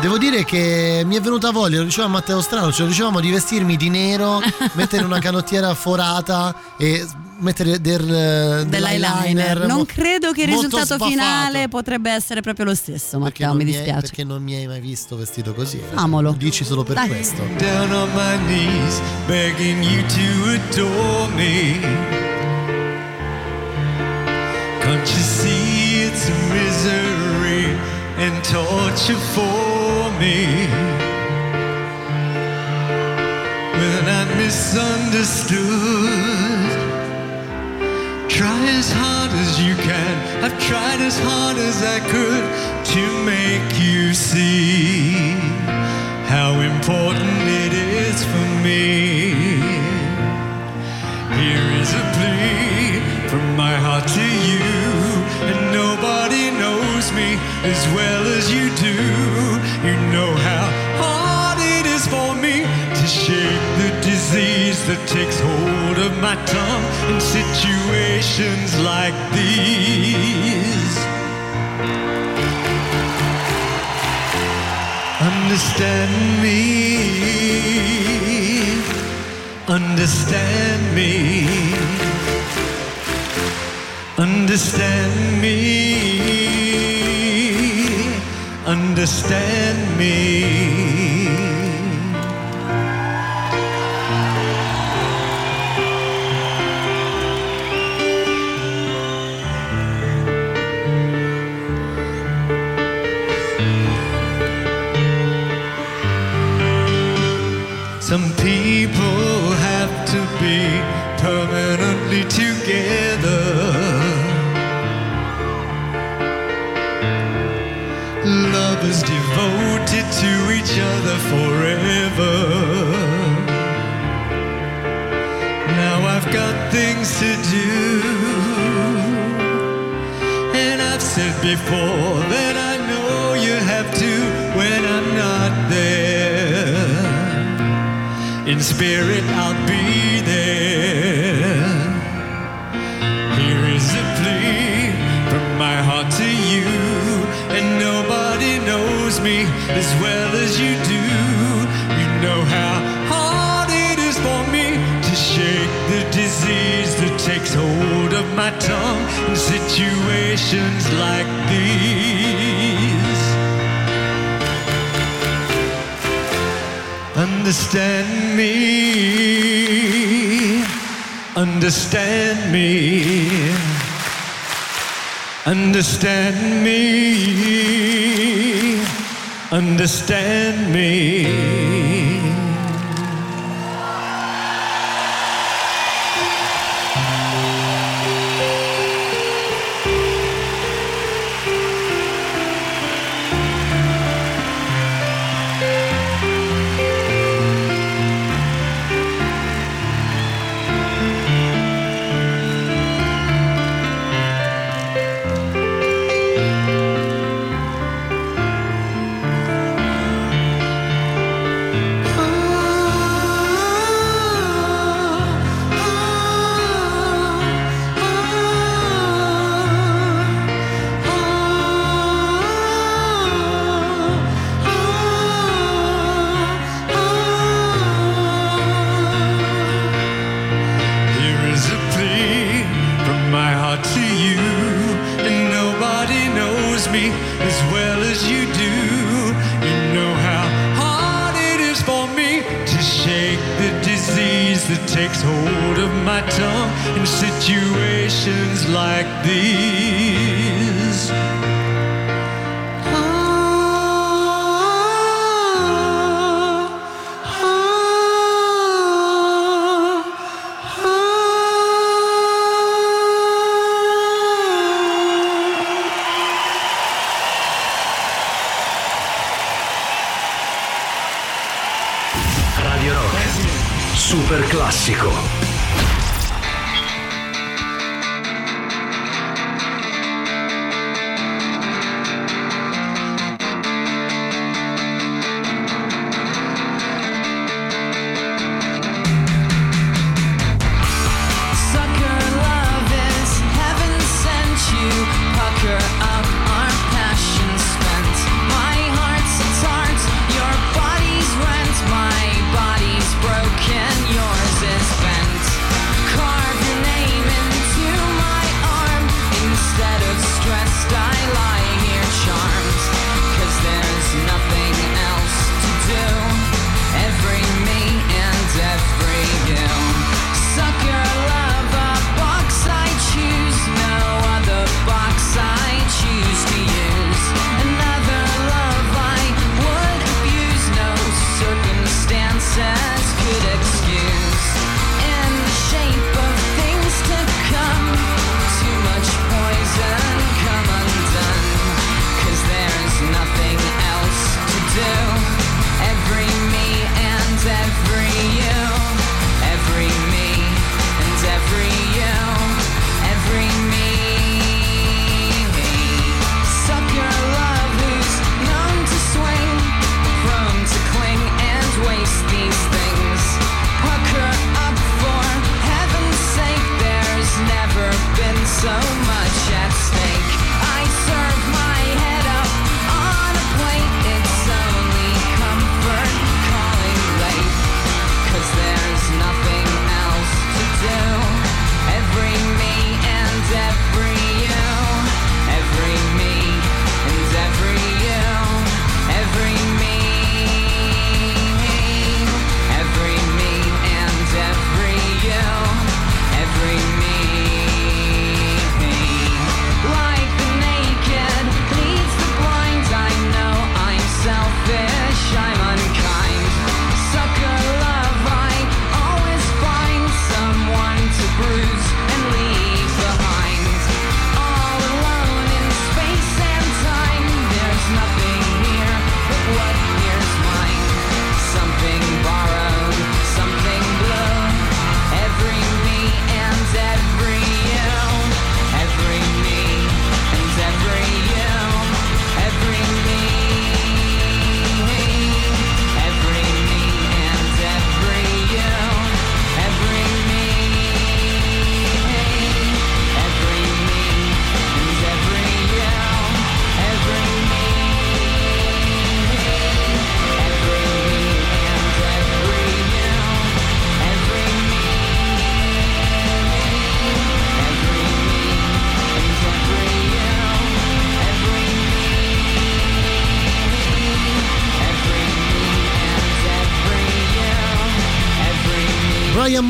Devo dire che mi è venuta voglia, lo diceva Matteo Strano, ce lo dicevamo di vestirmi di nero, (laughs) mettere una canottiera forata e mettere del, dell'eyeliner. Non credo che il risultato sbaffato. finale potrebbe essere proprio lo stesso, Perché Matteo, non mi mi hai- dispiace. perché non mi hai mai visto vestito così. Famolo. Dici solo per Dai. questo. down on my knees, begging you to adore me. Can't you see it's misery and torture for me? When I'm misunderstood, try as hard as you can. I've tried as hard as I could to make you see how important it is for me. Here is a plea from my heart to you, and nobody knows me as well as you do. You know how hard it is for me to shake the disease that takes hold of my tongue in situations like these. Understand me, understand me, understand me, understand me. Devoted to each other forever. Now I've got things to do. And I've said before that I know you have to when I'm not there. In spirit, I'll be as well as you do. You know how hard it is for me to shake the disease that takes hold of my tongue in situations like these. Understand me, understand me, understand me, understand me.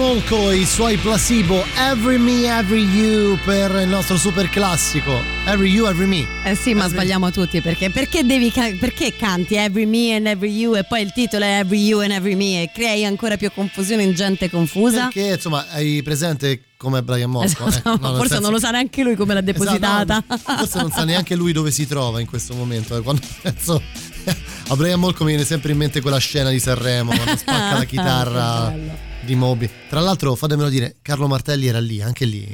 Molko e i suoi placebo Every Me, Every You per il nostro super classico Every You, Every Me Eh sì, ma sbagliamo tutti perché perché devi perché canti Every Me and Every You e poi il titolo è Every You and Every Me e crei ancora più confusione in gente confusa? Perché insomma hai presente come Brian Molko? Esatto, Eh, no, forse senso- non lo sa neanche lui come l'ha depositata. Esatto, no, forse non sa neanche lui dove si trova in questo momento. eh, Quando (laughs) penso a Brian Molko mi viene sempre in mente quella scena di Sanremo quando spacca la (laughs) chitarra Che bello. Di Moby. Tra l'altro, fatemelo dire, Carlo Martelli era lì, anche lì.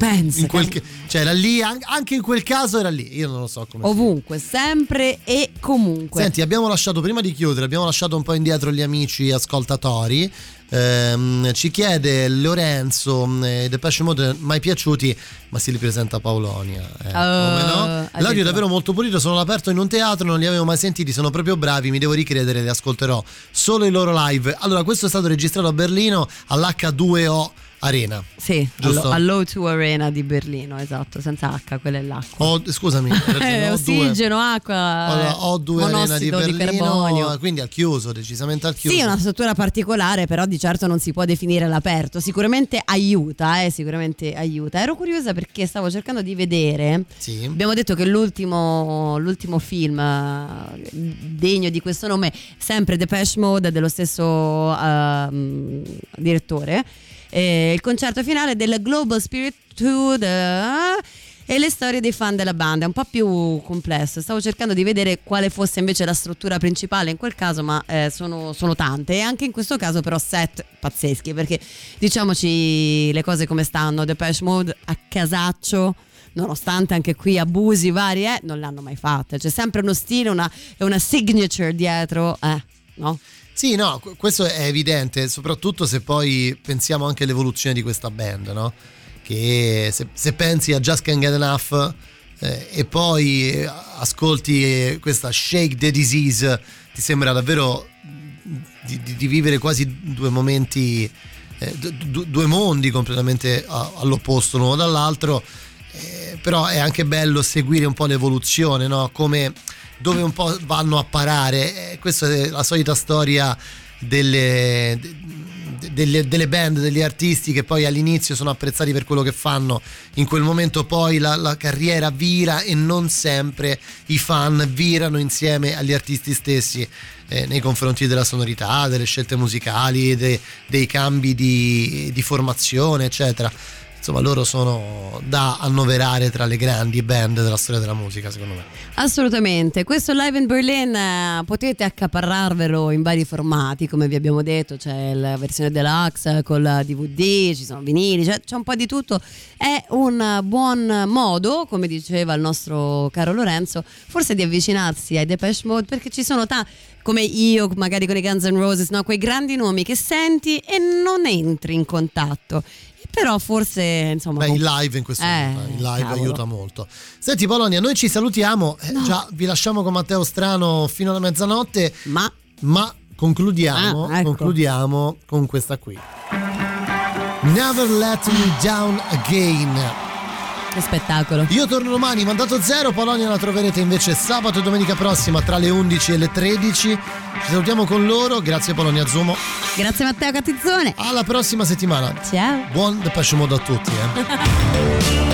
Quel che- cioè era lì, an- anche in quel caso era lì. Io non lo so come. Ovunque, sempre e comunque. Senti, abbiamo lasciato prima di chiudere, abbiamo lasciato un po' indietro gli amici ascoltatori. Ehm, ci chiede Lorenzo, eh, Depeche Mode mai piaciuti, ma si ripresenta Paolonia. Eh, come no? L'audio è davvero molto pulito, sono all'aperto in un teatro, non li avevo mai sentiti, sono proprio bravi, mi devo ricredere, li ascolterò solo i loro live. Allora, questo è stato registrato a Berlino all'H2O Arena. Sì, Giusto? allo- all'O2 Arena di Berlino, esatto, senza H, quella è l'acqua. O- scusami, (laughs) Eh, O2. ossigeno, acqua, Allora, ho due arena di di, Berlino, carbonio. quindi al chiuso, decisamente al chiuso. Sì, è una struttura particolare, però di certo non si può definire all'aperto. Sicuramente aiuta, eh, sicuramente aiuta. Ero curiosa perché stavo cercando di vedere. Sì. Abbiamo detto che l'ultimo, l'ultimo film eh, degno di questo nome, sempre Depeche Mode, dello stesso ehm, direttore. Eh, il concerto finale del Global Spirit to the e le storie dei fan della banda. È un po' più complesso. Stavo cercando di vedere quale fosse invece la struttura principale in quel caso, ma eh, sono, sono tante. E anche in questo caso, però, set pazzeschi. Perché diciamoci le cose come stanno: Depeche Mode a casaccio. Nonostante anche qui abusi vari, eh, non l'hanno mai fatta. C'è sempre uno stile una, una signature dietro, eh, no? Sì, no, qu- questo è evidente, soprattutto se poi pensiamo anche all'evoluzione di questa band, no? Che se, se pensi a Just Can't Get Enough eh, e poi ascolti questa Shake the Disease, ti sembra davvero di, di- di vivere quasi due momenti, eh, du- du- due mondi completamente all'opposto l'uno dall'altro. Però è anche bello seguire un po' l'evoluzione, no? Come dove un po' vanno a parare. Eh, questa è la solita storia delle, de- delle, delle band, degli artisti che poi all'inizio sono apprezzati per quello che fanno, in quel momento poi la, la carriera vira e non sempre i fan virano insieme agli artisti stessi. eh, nei confronti della sonorità, delle scelte musicali, de- dei cambi di, di formazione, eccetera. Insomma, loro sono da annoverare tra le grandi band della storia della musica, secondo me. Assolutamente, questo live in Berlin eh, potete accaparrarvelo in vari formati, come vi abbiamo detto, c'è la versione deluxe con la DVD, ci sono vinili, c'è, c'è un po' di tutto. È un buon modo, come diceva il nostro caro Lorenzo, forse di avvicinarsi ai Depeche Mode perché ci sono tanti come io, magari con i Guns N' Roses, no? quei grandi nomi che senti e non entri in contatto. Però forse, insomma... Beh, il live in questo Eh, momento, il live cavolo. aiuta molto. Senti Polonia, noi ci salutiamo, eh, già vi lasciamo con Matteo Strano fino alla mezzanotte, ma, concludiamo, Ah, ecco. concludiamo con questa qui. Never Let Me Down Again. Che spettacolo. Io torno domani, mandato zero, Polonia la troverete invece sabato e domenica prossima tra le 11 e le 13. Ci salutiamo con loro, grazie Polonia Zumo. Grazie Matteo Catizzone. Alla prossima settimana. Ciao. Buon Depeche Mode a tutti. Eh. (laughs)